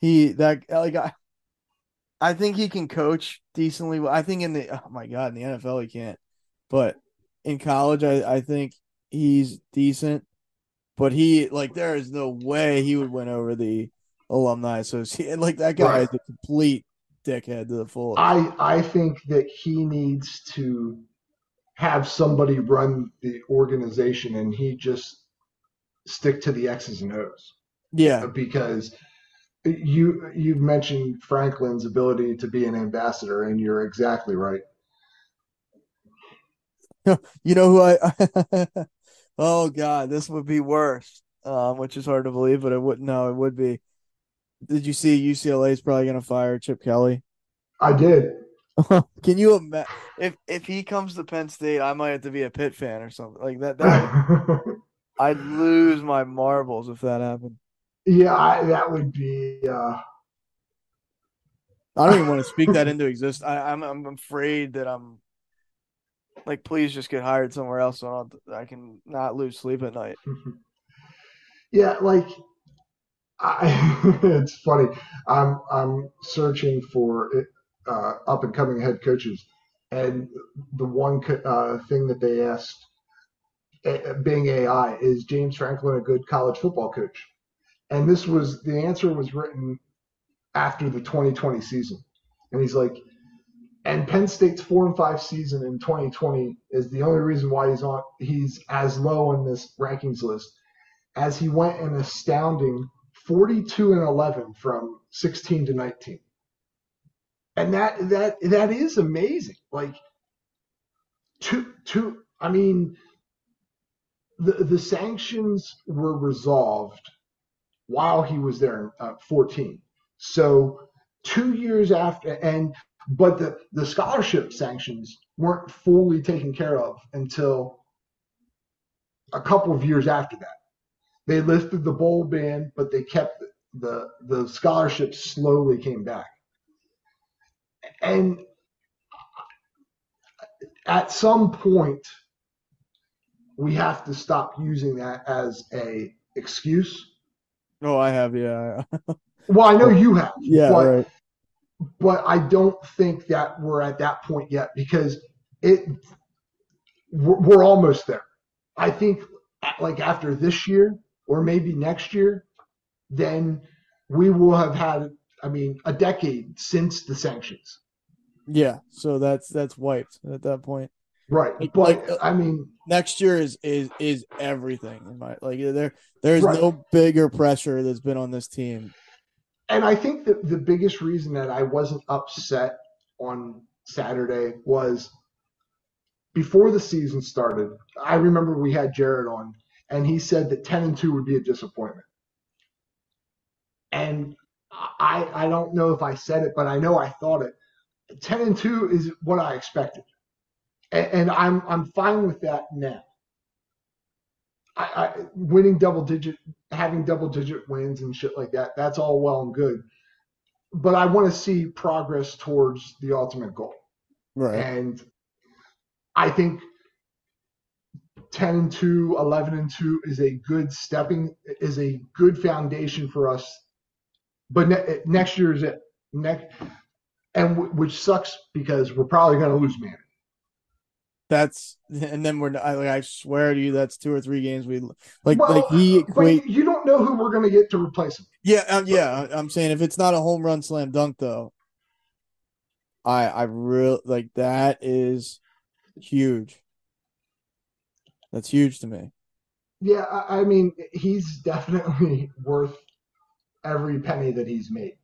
He that like I I think he can coach decently. I think in the oh my God, in the NFL he can't. But in college I, I think he's decent. But he like there is no way he would win over the alumni association. Like that guy Right. is a complete dickhead to the fullest. I I think that he needs to have somebody run the organization and he just stick to the X's and O's yeah. because you you've mentioned Franklin's ability to be an ambassador and you're exactly right. You know who I Oh God, this would be worse. Um, which is hard to believe, but it wouldn't no, it would be. Did you see UCLA is probably gonna fire Chip Kelly? I did. Can you imagine if if he comes to Penn State, I might have to be a Pitt fan or something like that. that I'd lose my marbles if that happened. Yeah, I, that would be uh I don't even want to speak that into exist. I, I'm I'm afraid that I'm like, please just get hired somewhere else so I, don't, I can not lose sleep at night. Yeah, like I, it's funny. I'm I'm searching for uh, up and coming head coaches, and the one co- uh, thing that they asked, uh, Bing AI, is James Franklin a good college football coach? And this was the answer was written after the 2020 season, and he's like, and Penn State's four and five season in 2020 is the only reason why he's on he's as low on this rankings list as he went an astounding 42 and 11 from 16 to 19. And that that that is amazing. Like two two I mean the the sanctions were resolved while he was there uh, 14. So 2 years after and but the the scholarship sanctions weren't fully taken care of until a couple of years after that. They lifted the bowl ban, but they kept the the scholarships slowly came back. And at some point, we have to stop using that as a excuse. Oh, I have, yeah. well, I know you have. Yeah, but, right. But I don't think that we're at that point yet because it we're, we're almost there. I think like after this year or maybe next year, then we will have had I mean a decade since the sanctions. Yeah, so that's that's wiped at that point. Right, Like- but like, I mean, Next year is is is everything like there there's Right. no bigger pressure that's been on this team. and I think that the biggest reason that I wasn't upset on Saturday was before the season started. I remember we had Jared on, and he said that ten and two would be a disappointment. And I I don't know if I said it, but I know I thought it. Ten and two is what I expected, and, and I'm I'm fine with that now. I, I winning double digit, having double digit wins and shit like that. That's all well and good, but I want to see progress towards the ultimate goal. Right. And I think 10 and 2, 11 and 2 is a good stepping, is a good foundation for us. But ne- next year is it. Next, and w- which sucks because we're probably going to lose man. That's and then we're I like I swear to you that's two or three games we like Well, like he But equate you don't know who we're going to get to replace him. yeah um, yeah I'm saying if it's not a home run slam dunk though I I real like that is huge that's huge to me Yeah, I, I mean, he's definitely worth every penny that he's made.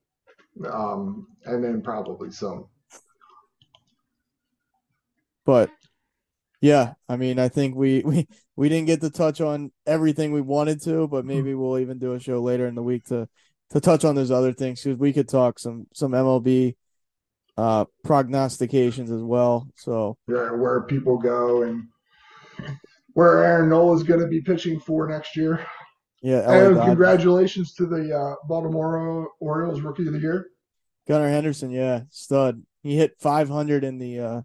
Um, and then probably some. but yeah I mean I think we we we didn't get to touch on everything we wanted to but maybe we'll even do a show later in the week to to touch on those other things because we could talk some some MLB uh prognostications as well so yeah, where people go and where Aaron Nola is going to be pitching for next year. yeah LA And Dodgers. congratulations to the uh, Baltimore Orioles Rookie of the Year. Gunnar Henderson, yeah, stud. He hit 500 in the uh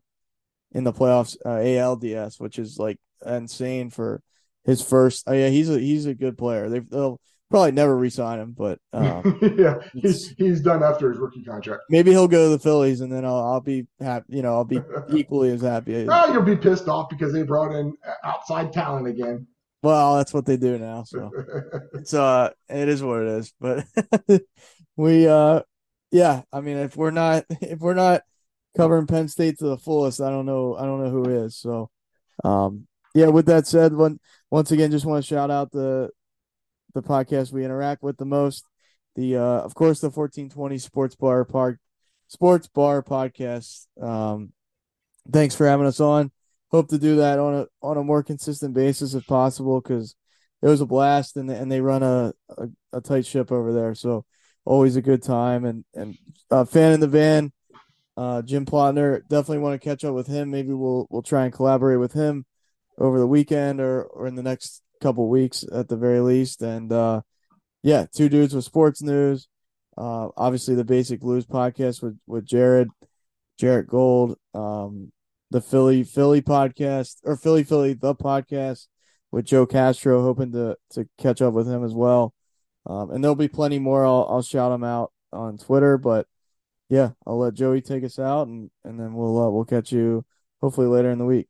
in the playoffs uh, ALDS, which is like insane for his first. Oh yeah, he's a he's a good player. They they'll probably never re-sign him, but um, yeah, he's, he's done after his rookie contract. maybe he'll go to the Phillies, and then I'll I'll be happy. You know, I'll be equally as happy. Oh, you'll be pissed off because they brought in outside talent again. Well, that's what they do now, so it's uh it is what it is. But we uh yeah, I mean if we're not if we're not covering Penn State to the fullest, I don't know I don't know who is. So um yeah, with that said, one once again just want to shout out the the podcast we interact with the most. The uh of course the fourteen twenty sports bar park sports bar podcast. Um thanks for having us on. Hope to do that on a on a more consistent basis if possible because it was a blast and and they run a, a, a tight ship over there. So always a good time and and uh, fan in the van, uh, Jim Plotner definitely want to catch up with him. Maybe we'll we'll try and collaborate with him over the weekend or or in the next couple weeks at the very least. And uh, yeah, two dudes with sports news. Uh, obviously the Basic Blues podcast with with Jared, Jarrett Gold. Um, the Philly Philly podcast or Philly Philly the podcast with Joe Castro, hoping to to catch up with him as well. Um, and there'll be plenty more. I'll I'll shout them out on Twitter, but yeah, I'll let Joey take us out, and and then we'll uh, we'll catch you hopefully later in the week.